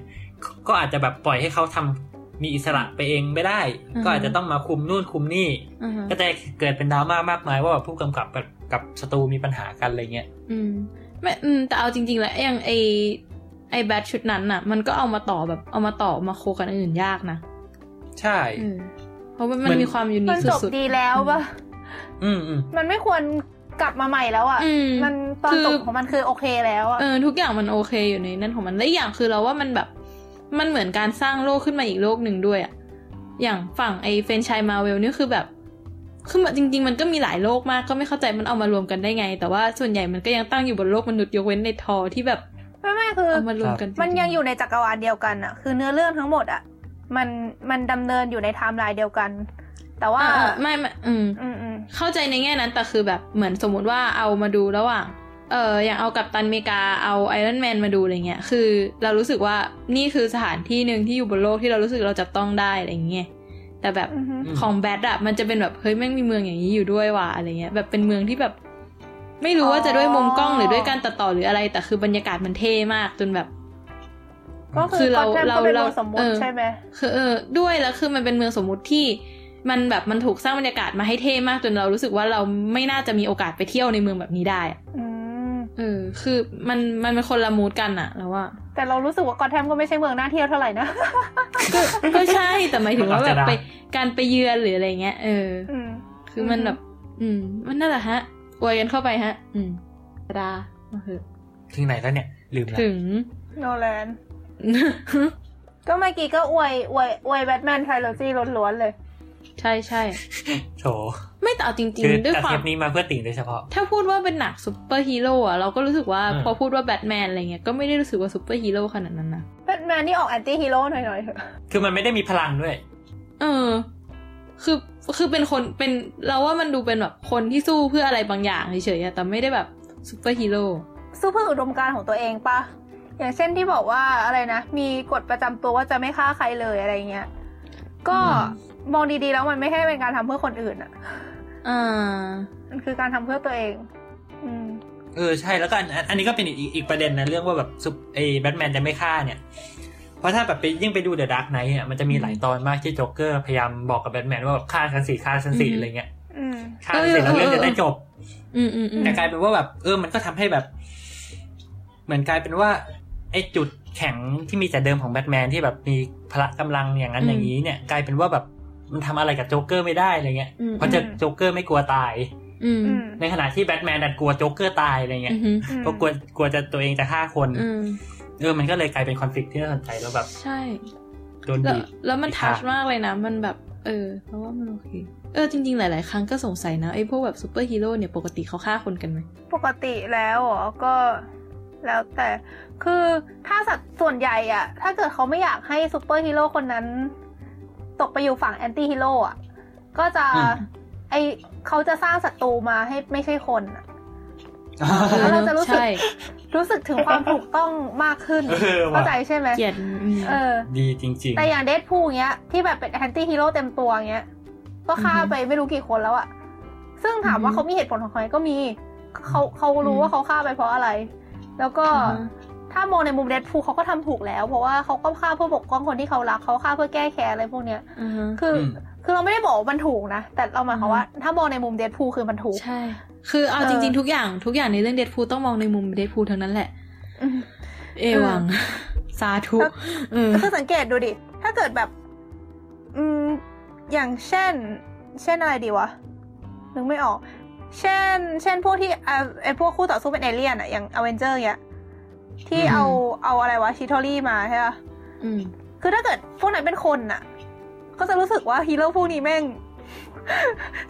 ก็อาจจะแบบปล่อยให้เขาทำมีอิสระไปเองไม่ได้อือฮึก็อาจจะต้องมาคุมนู่นคุมนี่อือฮะก็จะเกิดเป็นดราม่ามากมายว่าแบบผู้กำกับกับกับสตูมีปัญหากันอะไรเงี้ย อืมไม่อืมแต่เอาจริง ๆ แล้วอย่างไอไอแบทชุดนั้นน่ะ มันก็เอามาต่อแบบเอามาต่อมาโคกันอันอื่นยากนะ ใช่เออเพราะว่าเหมืมันอนมีความยูนิมัคนจบสุดดีแล้วปะอืมอืมมันไม่ควรกลับมาใหม่แล้วอะอืมมันตอนคือจบของมันคือโอเคแล้วอะเออทุกอย่างมันโอเคอยู่ในนั่นของมันและอีกอย่างคือเราว่ามันแบบ มันเหมือนการสร้างโลกขึ้นมาอีกโลกหนึ่งด้วยอะอย่างฝั่งไอเฟรนไชายมาเวลนี่คือแบบคือมันจริง ๆ มันก็มีหลายโลกมากก็ไม่เข้าใจมันเอามารวมกันได้ไง แต่ว่าส่วนใหญ่มันก็ยังตั้งอยู่บนโลกมนุษย์ยกเว้นในทอที่แบบไม่ไม่คือเอามารวมกันจริๆมันยังอยู่ในจักรวาลเดียวกันอะ คือเนื้อเรื่องทั้งหมดอะ มันมันดำเนินอยู่ในไทม์ไลน์เดียวกัน แต่ว่าอ่าไม่ไม่อืมอืมอืมเข้าใจในแง่นั้นแต่คือแบบเหมือนสมมติว่าเอามาดูระหว่างเอออย่างเอากัปตันอเมริกาเอาไอรอนแมนมาดูอะไรเงี้ยคือเรารู้สึกว่านี่คือสถานที่หนึ่งที่อยู่บนโลกที่เรารู้สึกเราจับต้องได้อะไรเงี้ยแต่แบบอือฮึของแบทอะมันจะเป็นแบบเฮ้ยแม่งมีเมืองอย่างนี้อยู่ด้วยว่ะอะไรเงี้ยแบบเป็นเมืองที่แบบ ไม่รู้ว่าจะด้วยมุมกล้องหรือด้วยการตัดต่อหรืออะไร แต่คือบรรยากาศมันเท่มากจนแบบ ก็คืคืออเราเราก็เป็นเราโลกสมมุเอติอใช่ไหมคือเออด้วยแล้วคือมันเป็นเมืองสมมุติที่มันแบบมันถูกสร้างบรรยากาศมาให้เท่มากจนเรารู้สึกว่าเราไม่น่าจะมีโอกาสไปเที่ยวในเมืองแบบนี้ได้อะอืมเออ คือมันมันเป็นคนละมูดกันอะแล้วว่า แต่เรารู้สึกว่ากอแทมก็ไม่ใช่เมืองน่าเที่ยวเท่าไหร่นะก็ก็ใช่แต่หมายถึงว่าแบบมันอาจจะไปได้การไปเยือนหรืออะไรเงี้ยเอออืมคือมันแบบ อืม มันนั่นแหละฮะอวยกันเข้าไปฮะ อืมดามาเถอะถึงไหนแล้วเนี่ย ลืมแล้วถึงโนแลน ก็เมื่อกี้ก็อวยอวยอวยแบทแมนไทโลจีล้วนๆเลย ใช่ใช่โถไม่แต่เอาจริงคือๆด้วยแต่ควาเทมปนี้มาเพื่อติ่งโดยเฉพาะ ถ้าพูดว่าเป็นหนักซูเปอร์ฮีโร่อะเราก็รู้สึกว่าอืมพอพูดว่าแบทแมนอะไรเงี้ยก็ไม่ได้รู้สึกว่าซูเปอร์ฮีโร่ขนาดนั้นนะแบทแมนนี่ออกแอนตี้ฮีโร่หน่อยๆเถอะคือมันไม่ได้มีพลังด้วย เออ คือคือเป็นคนเป็นเราว่ามันดูเป็นแบบคนที่สู้เพื่ออะไรบางอย่างเฉยๆอะแต่ไม่ได้แบบซูเปอร์ฮีโร่สู้เพื่ออุดมการณ์ของตัวเองปะ อย่างเช่นที่บอกว่าอะไรนะ มีกฎประจำตัวว่าจะไม่ฆ่าใครเลยอะไรเงี้ย ก็มองดีๆแล้วมันไม่ใช่เป็นการทำเพื่อคนอื่นอะอ่ามันคือการทำเพื่อตัวเอง อืมเออใช่แล้วก็อันอันอันนี้ก็เป็นอีกอีกอีกประเด็นนะเรื่องว่าแบบซุปไอ้แบทแมนจะไม่ฆ่าเนี่ย เพราะถ้าแบบไปยิ่งไปดูเดอะดาร์กไนท์อะมันจะมีหลายตอนมากที่โจ๊กเกอร์พยายามบอกกับแบทแมนว่าแบบฆ่าฉันสิฆ่าฉันสิอืมอะไรเงี้ยอืมฆ่าฉันสิแล้วเรื่องจะได้จบอืมอืมอืมแต่กลายเป็นว่าแบบ เออ มันก็ทำให้แบบ เหมือนกลายเป็นว่า ไอ้จุดแข็งที่มีแต่เดิมของแบทแมนที่แบบมีพละกำลังอย่างนั้นอย่างนี้เนี่ย กลายเป็นว่าแบบมันทำอะไรกับโจ๊กเกอร์ไม่ได้อะไรเงี้ยอืมเพราะจะโจ๊กเกอร์ไม่กลัวตายอืมอืมในขณะที่แบทแมนดันกลัวโจ๊กเกอร์ตายอะไรเงี้ยอืมอืมเพราะกลัวกลัวจะตัวเองจะฆ่าคนอืมเออมันก็เลยกลายเป็นคอนฟ lict ที่น่าสนใจแล้วแบบใช่โดนแล้วบีบแล้วมันบีบทัชขาดมากเลยนะ มันแบบ เออ เพราะว่ามันโอเคเออจริงๆ หลาย ๆ ครั้งก็สงสัยนะไอ้พวกแบบซูเปอร์ฮีโร่เนี่ยปกติเขาฆ่าคนกันไหม ปกติแล้วเหรอก็ แล้วแต่คือถ้าศัตรูส่วนใหญ่อะถ้าเกิดเขาไม่อยากให้ซูเปอร์ฮีโร่คนนั้น ตกไปอยู่ฝั่ง anti-hero อะก็จะอืมไอเขาจะสร้างศัตรูมาให้ไม่ใช่คนอะเออแล้วเราจะรู้สึกใช่รู้สึกถึงความถูกต้องมากขึ้นเออว่ะเข้าใจใช่ไหมเกลียดอืมเออ ดีจริงแต่อย่างเดดพูลเงี้ย ที่แบบเป็นแอนตี้ฮีโร่เต็มตัวเงี้ย ก็ฆ่าอือฮึไปไม่รู้กี่คนแล้วอะซึ่งถามว่าอือฮึเขามีเหตุผลของเขาไหมก็มีเขาเขารู้อืมว่าเขาฆ่าไปเพราะอะไร แล้วก็อือฮึถ้ามองในมุมเดดพูลเขาก็ทำถูกแล้ว เพราะว่าเขาก็ฆ่าเพื่อปกป้องคนที่เขารักเขาฆ่าเพื่อแก้แค้นอะไรพวกเนี้ยอือฮะคืออมคือเราไม่ได้บอกว่ามันถูกนะ แต่เราหมายความว่าอืมถ้ามองในมุมเดดพูลคือมันถูกใช่ คือเอาเออจริง ๆ ทุกอย่างทุกอย่างในเรื่องเดดพูต้องมองในมุมเดดพูทั้งนั้นแหละอืมเอวังสาธุแล้วเออคือสังเกตดูดิ ถ้าเกิดแบบ อืมอย่างเช่น เช่นอะไรดีวะนึกไม่ออก เช่น เช่นพวกที่อ่าไอพวกคู่ต่อสู้เป็นเอเลี่ยนอะอย่างอเวนเจอร์เนี้ย ที่อืมเอาเอาอะไรวะ Chitauri มาใช่ปะอืมคือถ้าเกิดพวกนั้นเป็นคนอะก็จะรู้สึกว่าฮีโร่พวกนี้แม่ง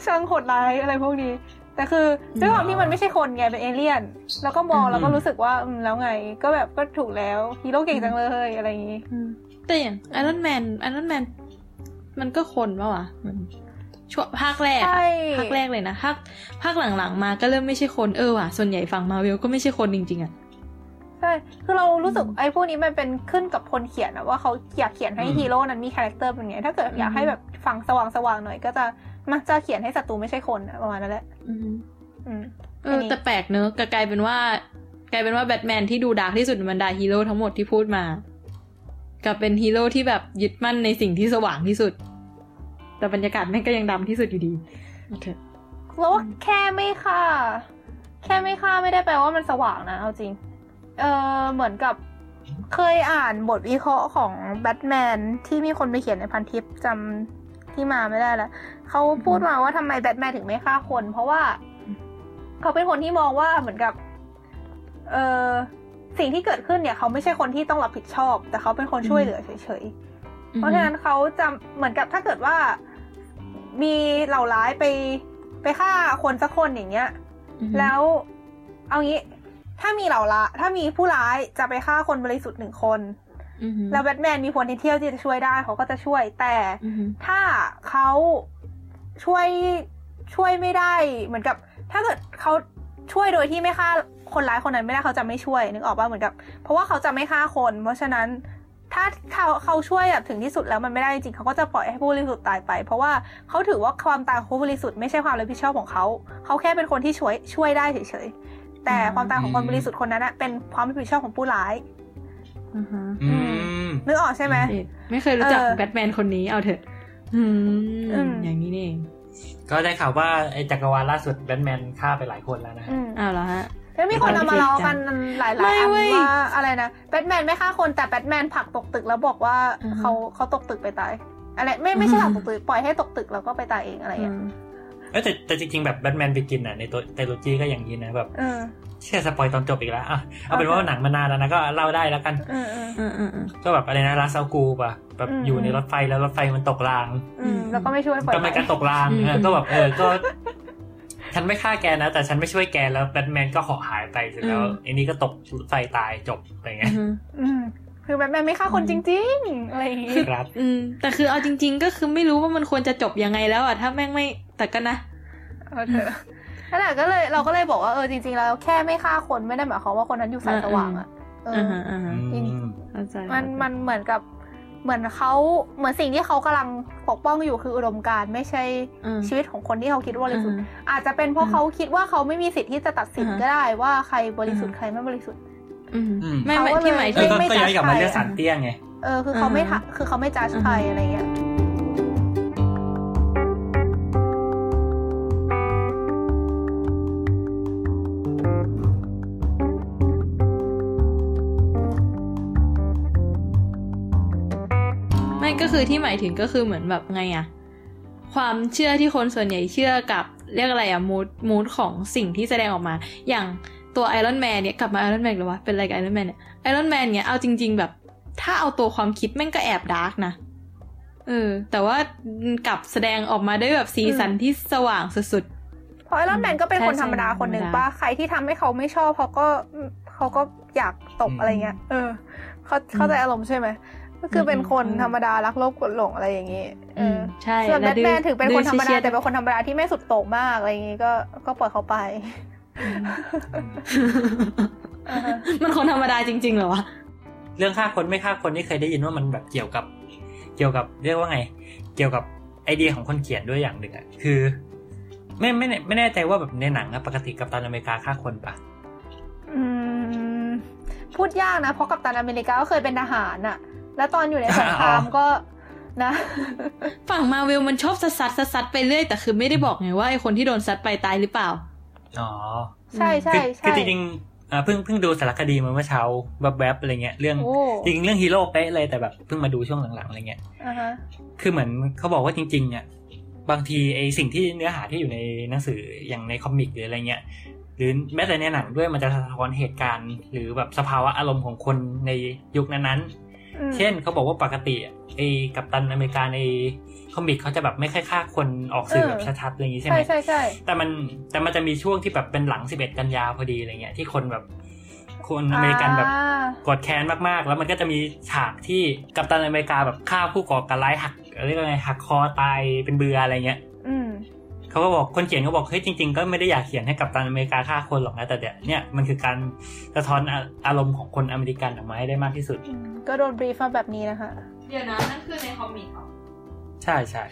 ช่างโหดร้ายอะไรพวกนี้ แต่คือด้วยความที่มันไม่ใช่คนไงเป็นเอเลี่ยน แล้วก็มองอืมแล้วก็รู้สึกว่าอืมแล้วไง ก็แบบก็ถูกแล้วฮีโร่เก่งจังเลยอะไรอย่างงี้อืมแต่อย่างไอรอนแมนไอรอนแมนมันก็คนปะวะเหมือน ช่วงภาคแรกอะใช่ภาคแรกเลยนะภาคภาคหลังๆ มาก็เริ่มไม่ใช่คนเออว่ะส่วนใหญ่ฝั่งมาร์เวลก็ไม่ใช่คนจริงๆอะใช่คือเรารู้สึกอืมไอ้พวกนี้มันเป็นขึ้นกับคนเขียนอะว่าเขาอยากเขียนให้อืมฮีโร่นั้นมี character เป็นไงถ้าเกิดอยากให้อืมแบบฝั่งสว่างสว่างๆหน่อย ก็จะมักจะเขียนให้ศัตรูไม่ใช่คนอะประมาณนั้นแหละอืมอืมเอออันนี้แต่แปลกเนอะก็กลายเป็นว่ากลายเป็นว่าแบทแมนที่ดู dark ที่สุดในบรรดาฮีโร่ทั้งหมดที่พูดมากลับเป็นฮีโร่ที่แบบยึดมั่นในสิ่งที่สว่างที่สุด แต่บรรยากาศแม่งก็ยังดำที่สุดอยู่ดีโอเคแล้วว่าแค่ไม่ฆ่าแค่ไม่ฆ่าไม่ได้แปลว่ามันสว่างนะ เอาจริง เออเหมือนกับเคยอ่านบทวิเคราะห์ของแบทแมนที่มีคนไปเขียนในพันทิปจำที่มาไม่ได้แล้วเขาพูดมาว่าทำไมแบทแมนถึงไม่ฆ่าคน เพราะว่า เขาเป็นคนที่มองว่าเหมือนกับ เออสิ่งที่เกิดขึ้นเนี่ย เขาไม่ใช่คนที่ต้องรับผิดชอบ แต่เขาเป็นคนช่วยเหลือเฉยๆเพราะฉะนั้นเขาจะเหมือนกับถ้าเกิดว่า มีเหล่าร้ายไปไปฆ่าคนสักคนอย่างเงี้ยอือฮึแล้วเอางี้ ถ้ามีเหล่าละถ้ามีผู้ร้ายจะไปฆ่าคนบริสุทธิ์หนึ่งคนอือฮึแล้วแบทแมนมี potential ที่จะช่วยได้เขาก็จะช่วย แต่อือฮึถ้าเขาช่วยช่วยไม่ได้เหมือนกับ ถ้าเกิดเขาช่วยโดยที่ไม่ฆ่าคนร้ายคนนั้นไม่ได้เขาจะไม่ช่วยนึกออกป่ะเหมือนกับ เพราะว่าเขาจะไม่ฆ่าคน เพราะฉะนั้น ถ้าเขาเขาช่วยแบบถึงที่สุดแล้วมันไม่ได้จริงๆเขาก็จะปล่อยให้ผู้บริสุทธิ์ตายไป เพราะว่าเขาถือว่าความตายของผู้บริสุทธิ์ไม่ใช่ความรับผิดชอบของเขาเขาแค่เป็นคนที่ช่วยช่วยได้เฉยๆแต่ความตายของคนบริสุทธิ์คนนั้นนะเป็นความรับผิดชอบของผู้ร้ายอือฮะอืมนึกออกใช่ไหมเอ๊ะไม่เคยรู้จักเออแบทแมนคนนี้เอาเถอะอืมอืมอย่างนี้นี่เองก็ได้ข่าวว่าไอ้จักรวาลล่าสุดแบทแมนฆ่าไปหลายคนแล้วนะฮะอืมอ้าวเหรอฮะ แล้วมีคนเอามาล้อกันหลายๆไม่อันเว้ยว่าอะไรนะแบทแมนไม่ฆ่าคนแต่แบทแมนผลักตกตึกแล้วบอกว่าอือฮึเขาเขาตกตึกไปตายอะไรไม่ไม่ใช่อืผอลัฮึกตกตึกปล่อยให้ตกตึกแล้วก็ไปตายเองอะไรอย่างเงี้ยเอ้ยแต่แต่จริงๆแบบแบทแมนไปกินอะในตัวไตโลจีก็อย่างนี้นะแบบเออเชื่อสปอยตอนจบอีกแล้วอะเอาเป็นโอเคว่าหนังมานานแล้วนะก็เล่าได้แล้วกันเออเอออืมอืมอืมก็แบบอะไรนะลาซากูป่ะแบบอืมอยู่ในรถไฟแล้วรถไฟมันตกรางอืมแล้วก็ไม่ช่วยปล่อยก็ไม่การตกรางอืมเออก็แบบเออก็ ฉันไม่ฆ่าแกนะ แต่ฉันไม่ช่วยแกแล้วแบทแมนก็เหาะหายไปเสร็จแล้วไอ้นี่ก็ตกรถไฟตายจบอะไรอืเงี้ยมอืมคือแบทแมนไม่ฆ่าคนจริงๆอะไรอย่างงี้ครับ อืม แต่คือเอาจริง ๆ ก็คือไม่รู้ว่ามันควรจะจบยังไงแล้วอะถ้าแม่งไม่แต่ก็นะเออเถอะนั่นแหละก็เลยเราก็เลยบอกว่าเออจริงๆแล้วแค่ไม่ฆ่าคนไม่ได้หมายความว่าคนนั้นอยู่สายสว่างอะเอออ่าอฮะอ่าฮะอืมเข้าใจมันมันเหมือนกับ เหมือนเขาเหมือนสิ่งที่เขากำลังปกป้องอยู่คืออุดมการณ์ไม่ใช่อืมชีวิตของคนที่เขาคิดว่าบริสุทธิ์อืมอาจจะเป็นเพราะอืมเขาคิดว่าเขาไม่มีสิทธิ์ที่จะตัดสินอ่าฮะก็ได้ว่าใครบริสุทธิ์อืมใครไม่บริสุทธิ์อืมอืมไม่ไม่เขาก็ที่หมายเอถึองก็ไม่ก็ย้อนกลับมาจัดเรื่องใครสารเตี้ยไงเออคือเขาไม่อ่าฮะทะคือเขาไม่จัดอ่าฮะใครอะไรเงี้ย คือที่หมายถึงก็คือเหมือนแบบไงอะความเชื่อที่คนส่วนใหญ่เชื่อกับเรียกอะไรอะ mood mood ของสิ่งที่แสดงออกมา อย่างตัวไอรอนแมนเนี่ยกลับมาไอรอนแมนหรือวะเป็นอะไรกับไอรอนแมนเนี่ยไอรอนแมนเนี่ยเอาจริง ๆ แบบ ถ้าเอาตัวความคิดแม่งก็แอบ dark นะเออ แต่ว่ากลับแสดงออกมาได้แบบสีสันที่สว่างสุดเพราะไอรอนแมนก็เป็นใช่คนธรรมดาใช่คนหนึ่งธรรมดาป่ะใครที่ทำให้เขาไม่ชอบเขาก็เขาก็อยากตบอืมอะไรเงี้ยเออเขาเข้าใจอารมณ์ใช่ไหม ก็คือเป็นคนธรรมดารักโลภกดหลงอะไรอย่างงี้ๆเออืมอใช่ส่วนแบล้วทแมนถึงเป็นคนธรรมดาเชียๆแต่เป็นคนธรรมดาที่ไม่สุดโต่งมากอะไรอย่างงี้ก็ก็ปล่อยเขาไปอ่าฮะมันคนธรรมดาจริงๆเหรอวะเรื่องฆ่าคนไม่ฆ่าคนนี่เคยได้ยินว่ามันแบบเกี่ยวกับ เกี่ยวกับเรียกว่าไง เกี่ยวกับไอเดียของคนเขียนด้วยอย่างหนึ่งอะคือ ไม่ไม่แน่ไม่แน่ใจว่าแบบในหนังอะปกติกับตันอเมริกาฆ่าคนปะอืมพูดยากนะเพราะกัปตันอเมริกาก็เคยเป็นทหารน่ะ แล้วตอนอยู่ในสงครามก็นะฝั่งมาเวลมันชอบซัดซัดซัดซัดไปเรื่อยแต่คือไม่ได้บอกไงว่าไอคนที่โดนซัดไปตายหรือเปล่า อ๋อ ใช่ใช่คือใช่คือจริงๆอ่าเพิ่งเพิ่งดูสารคดีมาเมื่อเช้าแวบๆอะไรเงี้ยเรื่องโอ้จริงๆเรื่องฮีโร่เป๊ะเลยแต่แบบเพิ่งมาดูช่วงหลังๆอะไรเงี้ยอ่าฮะคือเหมือนเขาบอกว่าจริง ๆ เนี่ย บางทีไอสิ่งที่เนื้อหาที่อยู่ในหนังสืออย่างในคอมิกหรืออะไรเงี้ยหรือแม้แต่ในหนังด้วยมันจะสะท้อนเหตุการณ์ หรือแบบสภาวะอารมณ์ของคนในยุคนั้นๆอืม เช่นเขาบอกว่าปกติไอ้กัปตันอเมริกาในคอมิกเขาจะแบบไม่ค่อยฆ่าคนออกสื่อแบบชัดๆอะไรอย่างงี้ใช่ไหใช่มใช่ใช่แต่มันแต่มันจะมีช่วงที่แบบเป็นหลัง11กันยาพอดีอะไรเงี้ยที่คนแบบคนอเมริกันแบบอ่ากดแค้นมากๆ แล้วมันก็จะมีฉากที่กัปตันอเมริกาแบบฆ่าผู้ก่อการร้ายหักเรียกว่าไงหักคอตายเป็นเบืออะไรเงี้ยอืม เขาก็บอกคนเขียนก็บอกเฮ้ยจริง ๆ ก็ไม่ได้อยากเขียนให้กัปตันอเมริกาฆ่าคนหรอกนะแต่เดี๋ยวเนี่ยมันคือการสะท้อนอารมณ์ของคนอเมริกันออกมาให้ได้มากที่สุดอืมก็โดนบรีฟมาแบบนี้นะคะ เดี๋ยวนะนั่นคือในคอมิกเหรอใช่ใช่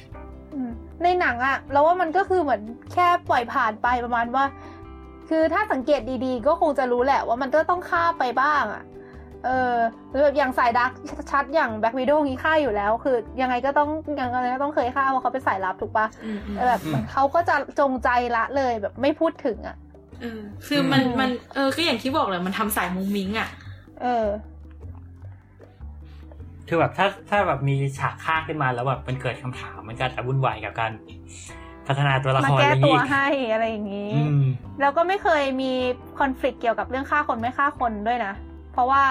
อืมในหนังอะเราว่ามันก็คือเหมือนแค่ปล่อยผ่านไปประมาณว่า คือถ้าสังเกตดีๆ ก็คงจะรู้แหละว่ามันก็ต้องฆ่าไปบ้างอะ เออหรือแบบอย่างสายดักชัดๆอย่างแบ็กวิดโองี้ฆ่าอยู่แล้ว คือยังไงก็ต้องยังไงก็ต้องเคยฆ่าเพราะเขาเป็นสายลับถูกปะอืมอืมแต่แบบเหมือนเขาก็จะจงใจละเลยแบบไม่พูดถึงอะเออคือมันอืมมันเออก็อย่างที่บอกแหละมันทำสายมุ้งมิ้งอะ เออ คือแบบถ้าถ้าแบบมีฉากฆ่าขึ้นมาแล้วแบบมันเกิดคำถามมันก็อาจจะวุ่นวายกับการพัฒนาตัวละมาครแก้อะไรอย่างตัวงี้ให้อะไรอย่างนี้อืมแล้วก็ไม่เคยมีคอน FLICT เกี่ยวกับเรื่องฆ่าคนไม่ฆ่าคนด้วยนะ เพราะว่า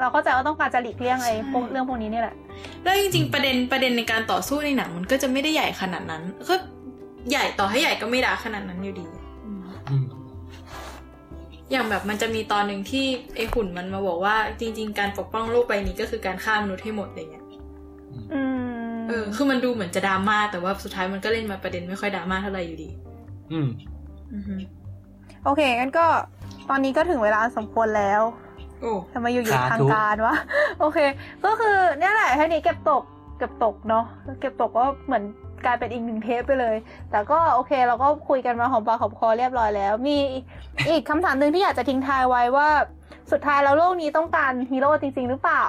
เราเข้าใจว่าต้องการจะหลีกเลี่ยงไอ้พวกใช่เรื่องพวกนี้นี่แหละแล้วจริง ๆ ประเด็นประเด็นในการต่อสู้ในหนังมันก็จะไม่ได้ใหญ่ขนาดนั้นก็ใหญ่ต่อให้ใหญ่ก็ไม่ดาขนาดนั้นอยู่ดีอืมอืมอย่างแบบมันจะมีตอนหนึ่งที่ไอหุ่นมันมาบอกว่า จริง ๆ การปกป้องโลกใบนี้ก็คือการฆ่ามนุษย์ให้หมดอะไรเงี้ยอืมเออ คือมันดูเหมือนจะดราม่าแต่ว่าสุดท้ายมันก็เล่นมาประเด็นไม่ค่อยดราม่าเท่าไหร่อยู่ดี อืมอือฮึโอเคงั้นก็ตอนนี้ก็ถึงเวลาอันสมควรแล้วโอ้ ทำไมอยู่อยู่สาธุทางการวะโอเค ก็คือเนี่ยแหละแค่นี้เก็บตกเก็บตกเนาะเก็บตกก็เหมือนกลายเป็นอีกหนึ่งเทปไปเลย แต่ก็โอเคเราก็คุยกันมาหอมปากหอมคอเรียบร้อยแล้ว มีอีกคำถามหนึ่งที่อยากจะทิ้งท้ายไว้ว่า สุดท้ายแล้วโลกนี้ต้องการฮีโร่จริง ๆ หรือเปล่า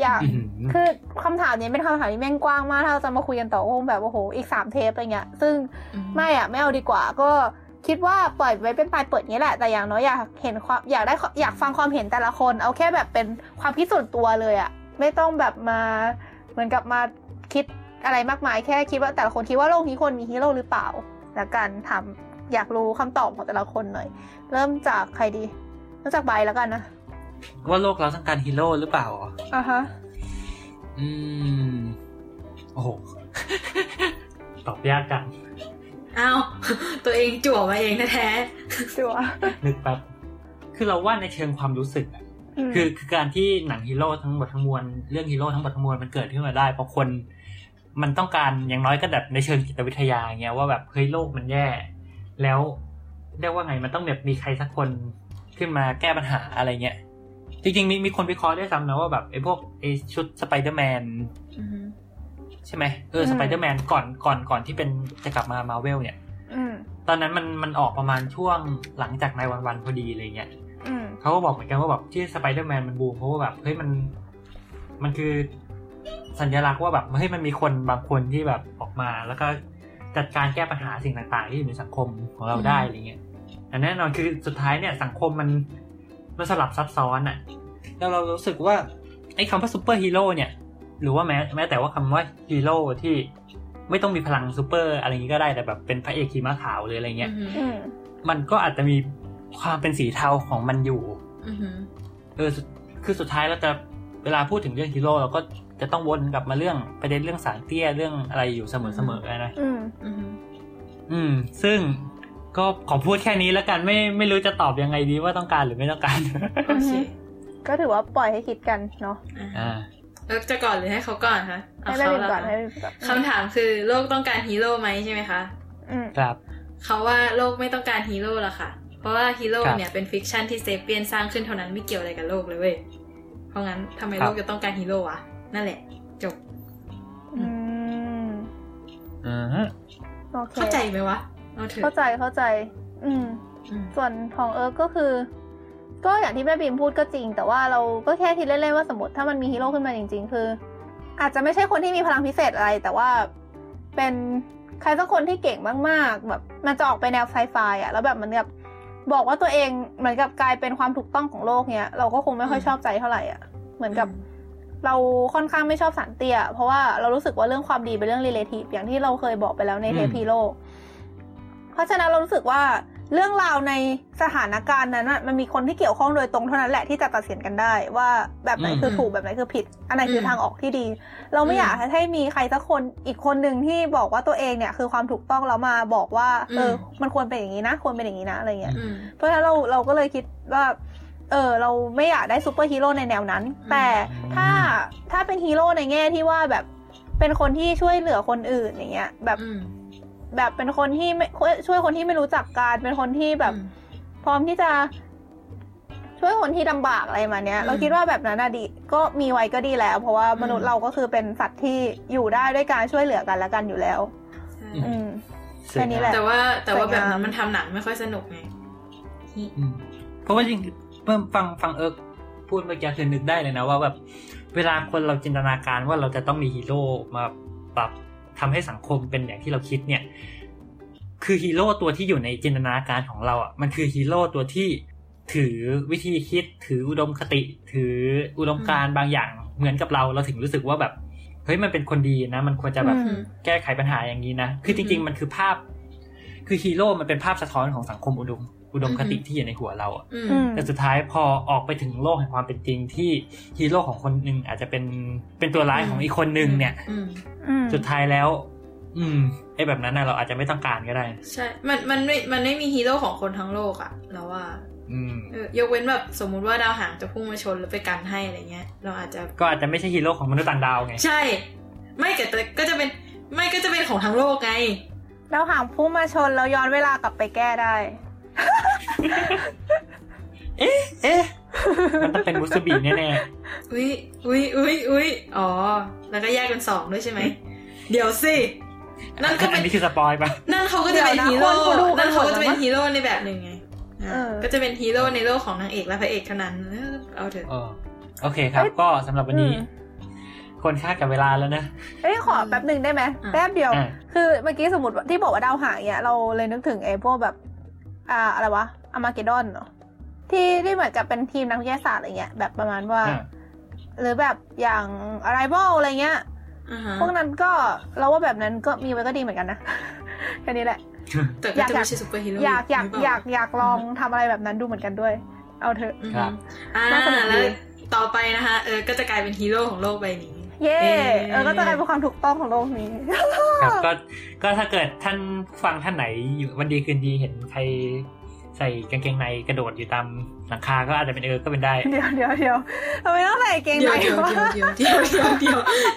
อยากอืมคือคำถามนี้เป็นคำถามที่แม่งกว้างมากถ้าเราจะมาคุยกันต่อคงแบบโอ้โหอีกสามเทปอะไรเงี้ย ซึ่งอืมไม่อะไม่เอาดีกว่าก็ คิดว่าปล่อยไว้เป็นปลายเปิดนี้แหละ แต่อย่างน้อยอยากเห็นความอยากได้อยากฟังความเห็นแต่ละคน เอาแค่แบบเป็นความคิดส่วนตัวเลยอะไม่ต้องแบบมาเหมือนกับมาคิดอะไรมากมายแค่คิดว่าแต่ละคนคิดว่าโลกนี้ควรมีฮีโร่หรือเปล่าแล้วกันถามอยากรู้คำตอบของแต่ละคนหน่อย เริ่มจากใครดีเริ่มจากใบแล้วกันนะว่าโลกเราต้องการฮีโร่หรือเปล่าอะอะฮะอืมโอ้โหตอบยากจัง อ้าวตัวเองจั่วมาเองแท้ๆ จ้ะ นึกแป๊บคือเราว่าในเชิงความรู้สึกอะมคือคือการที่หนังฮีโร่ทั้งหมดทั้งมวลเรื่องฮีโร่ทั้งหมดทั้งมวลมันเกิดขึ้นมาได้เพราะคนมันต้องการอย่างน้อยก็แบบในเชิงจิตวิทยาเงี้ยว่าแบบเฮ้ยโลกมันแย่ แล้วเรียกว่าไงมันต้องแบบมีใครสักคนขึ้นมาแก้ปัญหาอะไรเงี้ยจริงๆมีมีคนวิเคราะห์ด้วยซ้ำนะว่าแบบไอ้พวกไอ้ชุดสไปเดอร์แมนๆอือฮึ ใช่ไหมเออสไปเดอร์แมนก่อนก่อนก่อนที่เป็นจะกลับมามาเวลเนี่ยอืมตอนนั้นมันมันออกประมาณช่วงหลังจาก nine one one พอดีอะไรเงี้ยอืมเขาก็บอกเหมือนกันว่าแบบที่สไปเดอร์แมนมันบูมเพราะว่าแบบเฮ้ยมัน มันคือสัญลักษณ์ว่าแบบเฮ้ยมันมีคนบางคนที่แบบออกมา แล้วก็จัดการแก้ปัญหาสิ่งต่าง ๆ ที่อยู่ในสังคมของเราได้อะไรเงี้ยแต่แน่นอนคือสุดท้ายเนี่ยสังคมมันมันสลับซับซ้อนอะแล้วเรารู้สึกว่าไอ้คำว่าซูเปอร์ฮีโร่เนี่ย หรือว่าแม้แม้แต่ว่าคำว่าฮีโร่ที่ไม่ต้องมีพลังซูเปอร์อะไรอย่างนี้ก็ได้แต่แบบเป็นพระเอกขี่ม้าขาวหรืออะไรเงี้ยอือฮึอืมมันก็อาจจะมีความเป็นสีเทาของมันอยู่อือฮึเออสุดคือสุดท้ายเราจะเวลาพูดถึงเรื่องฮีโร่เราก็จะต้องวนกลับมาเรื่องประเด็นเรื่องศาลเตี้ยเรื่องอะไรอยู่เสมอๆนะอืมอือฮึอืม ซึ่งก็ขอพูดแค่นี้แล้วกันไม่ไม่รู้จะตอบยังไงดีว่าต้องการหรือไม่ต้องการโอเคก็ถือว่าปล่อยให้คิดกันเนาะอะอ่า เอิร์กจะก่อนหรือให้เขาก่อนคะเอาให้ได้เขาเป็นแล้วก่อนค่ะให้ได้เป็นก่อนคำถามคือโลกต้องการฮีโร่ไหมใช่ไหมคะอืมครับเขาว่าโลกไม่ต้องการฮีโร่ละค่ะ เพราะว่าฮีโร่ครับเนี่ยเป็น fiction ที่ sapiens สร้างขึ้นเท่านั้นไม่เกี่ยวอะไรกับโลกเลยเว้ย เพราะงั้นทำไมครับโลกจะต้องการฮีโร่วะ นั่นแหละ จบ อืมอืมโอเคเข้าใจไหมวะเอาเถอะเข้าใจเข้าใจอืมอืม ส่วนของเอิร์กก็คือ ก็อย่างที่แม่บีมพูดก็จริง แต่ว่าเราก็แค่คิดเล่นๆว่าสมมติถ้ามันมีฮีโร่ขึ้นมาจริง ๆ คือ อาจจะไม่ใช่คนที่มีพลังพิเศษอะไร แต่ว่าเป็นใครสักคนที่เก่งมากๆ แบบมันจะออกไปแนวไซไฟอะแล้วแบบมันกับบอกว่าตัวเองเหมือนกับกลายเป็นความถูกต้องของโลกเนี้ยเราก็คงไม่ค่อยชอบใจเท่าไหร่อะ เหมือนกับเราค่อนข้างไม่ชอบสารเตี้ย เพราะว่าเรารู้สึกว่าเรื่องความดีเป็นเรื่อง relative อย่างที่เราเคยบอกไปแล้วในเทปอืมฮีโร่เพราะฉะนั้นเรารู้สึกว่า เรื่องราวในสถานการณ์นั้นน่ะมันมีคนที่เกี่ยวข้องโดยตรงเท่านั้นแหละที่จะตัดสินกันได้ ว่าแบบไหนคือถูกแบบไหนคือผิด อันไหนคือทางออกที่ดี เราไม่อยากให้มีใครสักคนอีกคนหนึ่งที่บอกว่าตัวเองเนี่ยคือความถูกต้องแล้วมาบอกว่า เออ มันควรเป็นอย่างนี้นะควรเป็นอย่างนี้นะอะไรเงี้ยอืมเพราะฉะนั้นเราเราก็เลยคิดว่าเออเราไม่อยากได้ซูเปอร์ฮีโร่ในแนวนั้นอืมแต่ถ้าถ้าเป็นฮีโร่ในแง่ที่ว่าแบบเป็นคนที่ช่วยเหลือคนอื่นอย่างเงี้ยแบบอืม แบบเป็นคนที่ไม่ช่วยคนที่ไม่รู้จักการเป็นคนที่แบบอืมพร้อมที่จะช่วยคนที่ลำบากอะไรมาเนี้ยอืมเราคิดว่าแบบนั้นอะดีก็มีไว้ก็ดีแล้ว เพราะว่าอืมมนุษย์เราก็คือเป็นสัตว์ที่อยู่ได้ด้วยการช่วยเหลือกันและกันอยู่แล้วใช่อืมสวยแค่นี้แหละแต่ว่าแต่ว่าสวยแบบงามนั้นมันทำหนังไม่ค่อยสนุกไงอืมเพราะว่าจริงเพิ่งฟังฟังเอิร์กพูดเมื่อกี้คือนึกได้เลยนะว่าแบบเวลาคนเราจินตนาการว่าเราจะต้องมีฮีโร่มาปรับ ทำให้สังคมเป็นอย่างที่เราคิดเนี่ย คือฮีโร่ตัวที่อยู่ในจินตนาการของเราอะมันคือฮีโร่ตัวที่ถือวิธีคิด ถืออุดมคติ ถืออุดมการณ์บางอย่างเหมือนกับเราเราถึงรู้สึกว่าแบบเฮ้ยมันเป็นคนดีนะ มันควรจะแบบอืมแก้ไขปัญหาอย่างนี้นะ คือจริง ๆ มันคือภาพ คือฮีโร่มันเป็นภาพสะท้อนของสังคมอุดมอุดมคติที่อยู่ในหัวเราอะอืมอืมแต่สุดท้ายพอออกไปถึงโลกแห่งความเป็นจริงที่ฮีโร่ของคนหนึ่งอาจจะเป็นเป็นตัวร้ายของอีกคนหนึ่งเนี่ยอืมอืม สุดท้ายแล้ว อืมไอ้แบบนั้นนะเราอาจจะไม่ต้องการก็ได้ ใช่ มันมันไม่มันไม่มีฮีโร่ของคนทั้งโลกอะเราว่า อืมเออยกเว้นแบบสมมุติว่าดาวหางจะพุ่งมาชนแล้วไปกันให้อะไรเงี้ย เราอาจจะก็อาจจะไม่ใช่ฮีโร่ของมนุษย์ต่างดาวไง ใช่ ไม่แต่แต่ก็จะเป็นไม่ก็จะเป็นของทั้งโลกไงแล้วหางพุ่งมาชนแล้วย้อนเวลากลับไปแก้ได้ เอ๊ะเอ๊ะ มันต้องเป็นมุสบีแน่อุ้ยอุ้ยอุ้ยอุ้ยอ๋อ แล้วก็แยกเป็นสองด้วยใช่ไหม เดี๋ยวสิๆนั่นก็อัเป็นนนี้คือสปอยปะนั่นเขาก็จะเป็นเดี๋ยวนะฮีโร่คนเขาดูกันนั่นเขาก็จะเป็นหมดแล้วฮีโร่ในแบบหนึ่งไงอะเออก็จะเป็นฮีโร่ในโลกของนางเอกและพระเอกเท่านั้น เออเอาเถอะเออโอเคครับ ก็สำหรับวันนี้อืมคงคาดกับเวลาแล้วนะเอ้ยขอแป๊บหนึ่งได้ไหมอะแป๊บเดียวอะคือเมื่อกี้สมมติว่าที่บอกว่าดาวหางเนี่ยเราเลยนึกถึงไอ้พวกแบบ อ่าอะไรวะ Armageddon เนาะ ที่ที่เหมือนกับเป็นทีมนักวิทยาศาสตร์อะไรเงี้ยแบบประมาณว่าอะหรือแบบอย่างอะไรบอลอะไรเงี้ยอ่าฮะพวกนั้นก็เราว่าแบบนั้นก็มีไว้ก็ดีเหมือนกันนะแค่นี้แหละแต่ก็จะไม่ใช่ซูเปอร์ฮีโร่อยากอยากหรือเปล่าอยากอยากลองทำอะไรแบบนั้นดูเหมือนกันด้วย เอาเถอะอืมครับอ่าน่าสนุกดีแล้วต่อไปนะคะเออก็จะกลายเป็นฮีโร่ของโลกใบนี้เย่เอ๊ะเออก็จะกลายเป็นความถูกต้องของโลกนี้ครับก็ก็ถ้าเกิดท่านผู้ฟังท่านไหนอยู่วันดีคืนดีเห็นใคร ใส่กางเกงในกระโดดอยู่ตามหลังคาก็อาจจะเป็นเออก็เป็นได้ เดี๋ยวเดี๋ยวเดี๋ยวทำไมต้องใส่เกงเดี๋ในยวเดี๋ยววะเดี๋ยวเดี๋ยว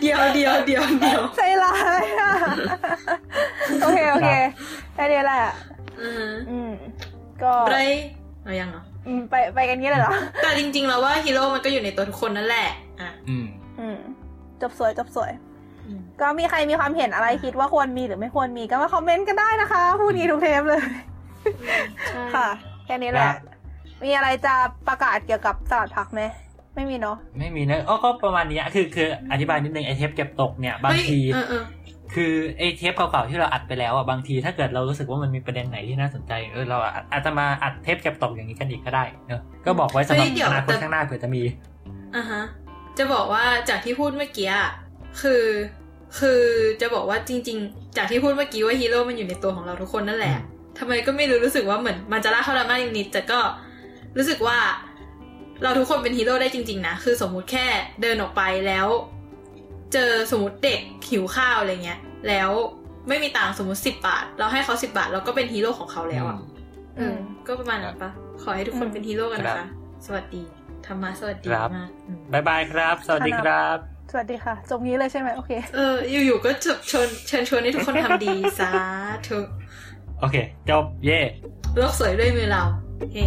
เดี๋ยวเดี๋ยวเดี๋ยวเดี๋ยวเดี๋ยวเดี๋ยวใจร้ายอะโอเคโอเคแค่นี้แหละอือฮะอืมก็ไรเอายังเหรออืมไปไปกันงี้เลยเหรอแต่จริง ๆ แล้วว่าฮีโร่มันก็อยู่ในตัวทุกคนนั่นแหละอะอืมอืมจบสวยจบสวยอืมก็มีใครมีความเห็นอะไรคิดว่าควรมีหรือไม่ควรมีก็มาคอมเมนต์กันได้นะคะพูดงี้ทุกเทปเลย ค่ะ แค่นี้แหครัละบมีอะไรจะประกาศเกี่ยวกับสลัดผักไหม ไม่มีเนาะ ไม่มีนะอ๋อก็ประมาณนี้คือคืออธิบายนิดนึงไอเทปเก็บตกเนี่ยบางทีเฮ้ยเออเออคือไอเทปเก่าๆที่เราอัดไปแล้วอะบางทีถ้าเกิดเรารู้สึกว่ามันมีประเด็นไหนที่น่าสนใจเออเราอาจอาจจะมาอัดเทปเก็บตกอย่างนี้กันอีกก็ได้เนอะก็บอกไว้สำหรับเฮ้ยเดี๋ยวอนาคตแต่ข้างหน้าเผื่อจะมีอะฮะจะบอกว่าจากที่พูดเมื่อกี้อะคือคือจะบอกว่าจริง ๆ จากที่พูดเมื่อกี้ว่าฮีโร่มันอยู่ในตัวของเราทุกคนนั่นแหละอืม ทำไมก็ไม่รู้รู้สึกว่าเหมือนมันจะลากเข้าดราม่านิดๆแต่ก็รู้สึกว่าเราทุกคนเป็นฮีโร่ได้จริง ๆ นะ คือสมมุติแค่เดินออกไปแล้ว เจอสมมติเด็กหิวข้าวอะไรเงี้ย แล้วไม่มีตังค์สมมติสิบบาท เราให้เขาสิบาท เราก็เป็นฮีโร่ของเขาแล้วอะเออก็ประมาณนั้นปะขอให้ทุกคนเป็นฮีโร่กันนะครัคะบสวัสดีธรรมะสวัสดีครับมากอืมบายบายครับ สวัสดีครับ สวัสดีค่ะจบงี้เลยใช่ไหมโอเค เออ อยู่ๆก็เชิญชวนเชิญชวนให้ทุกคนทำดีสาธุ โอเคจบเย่โลกสวยด้วยมือเราเฮ้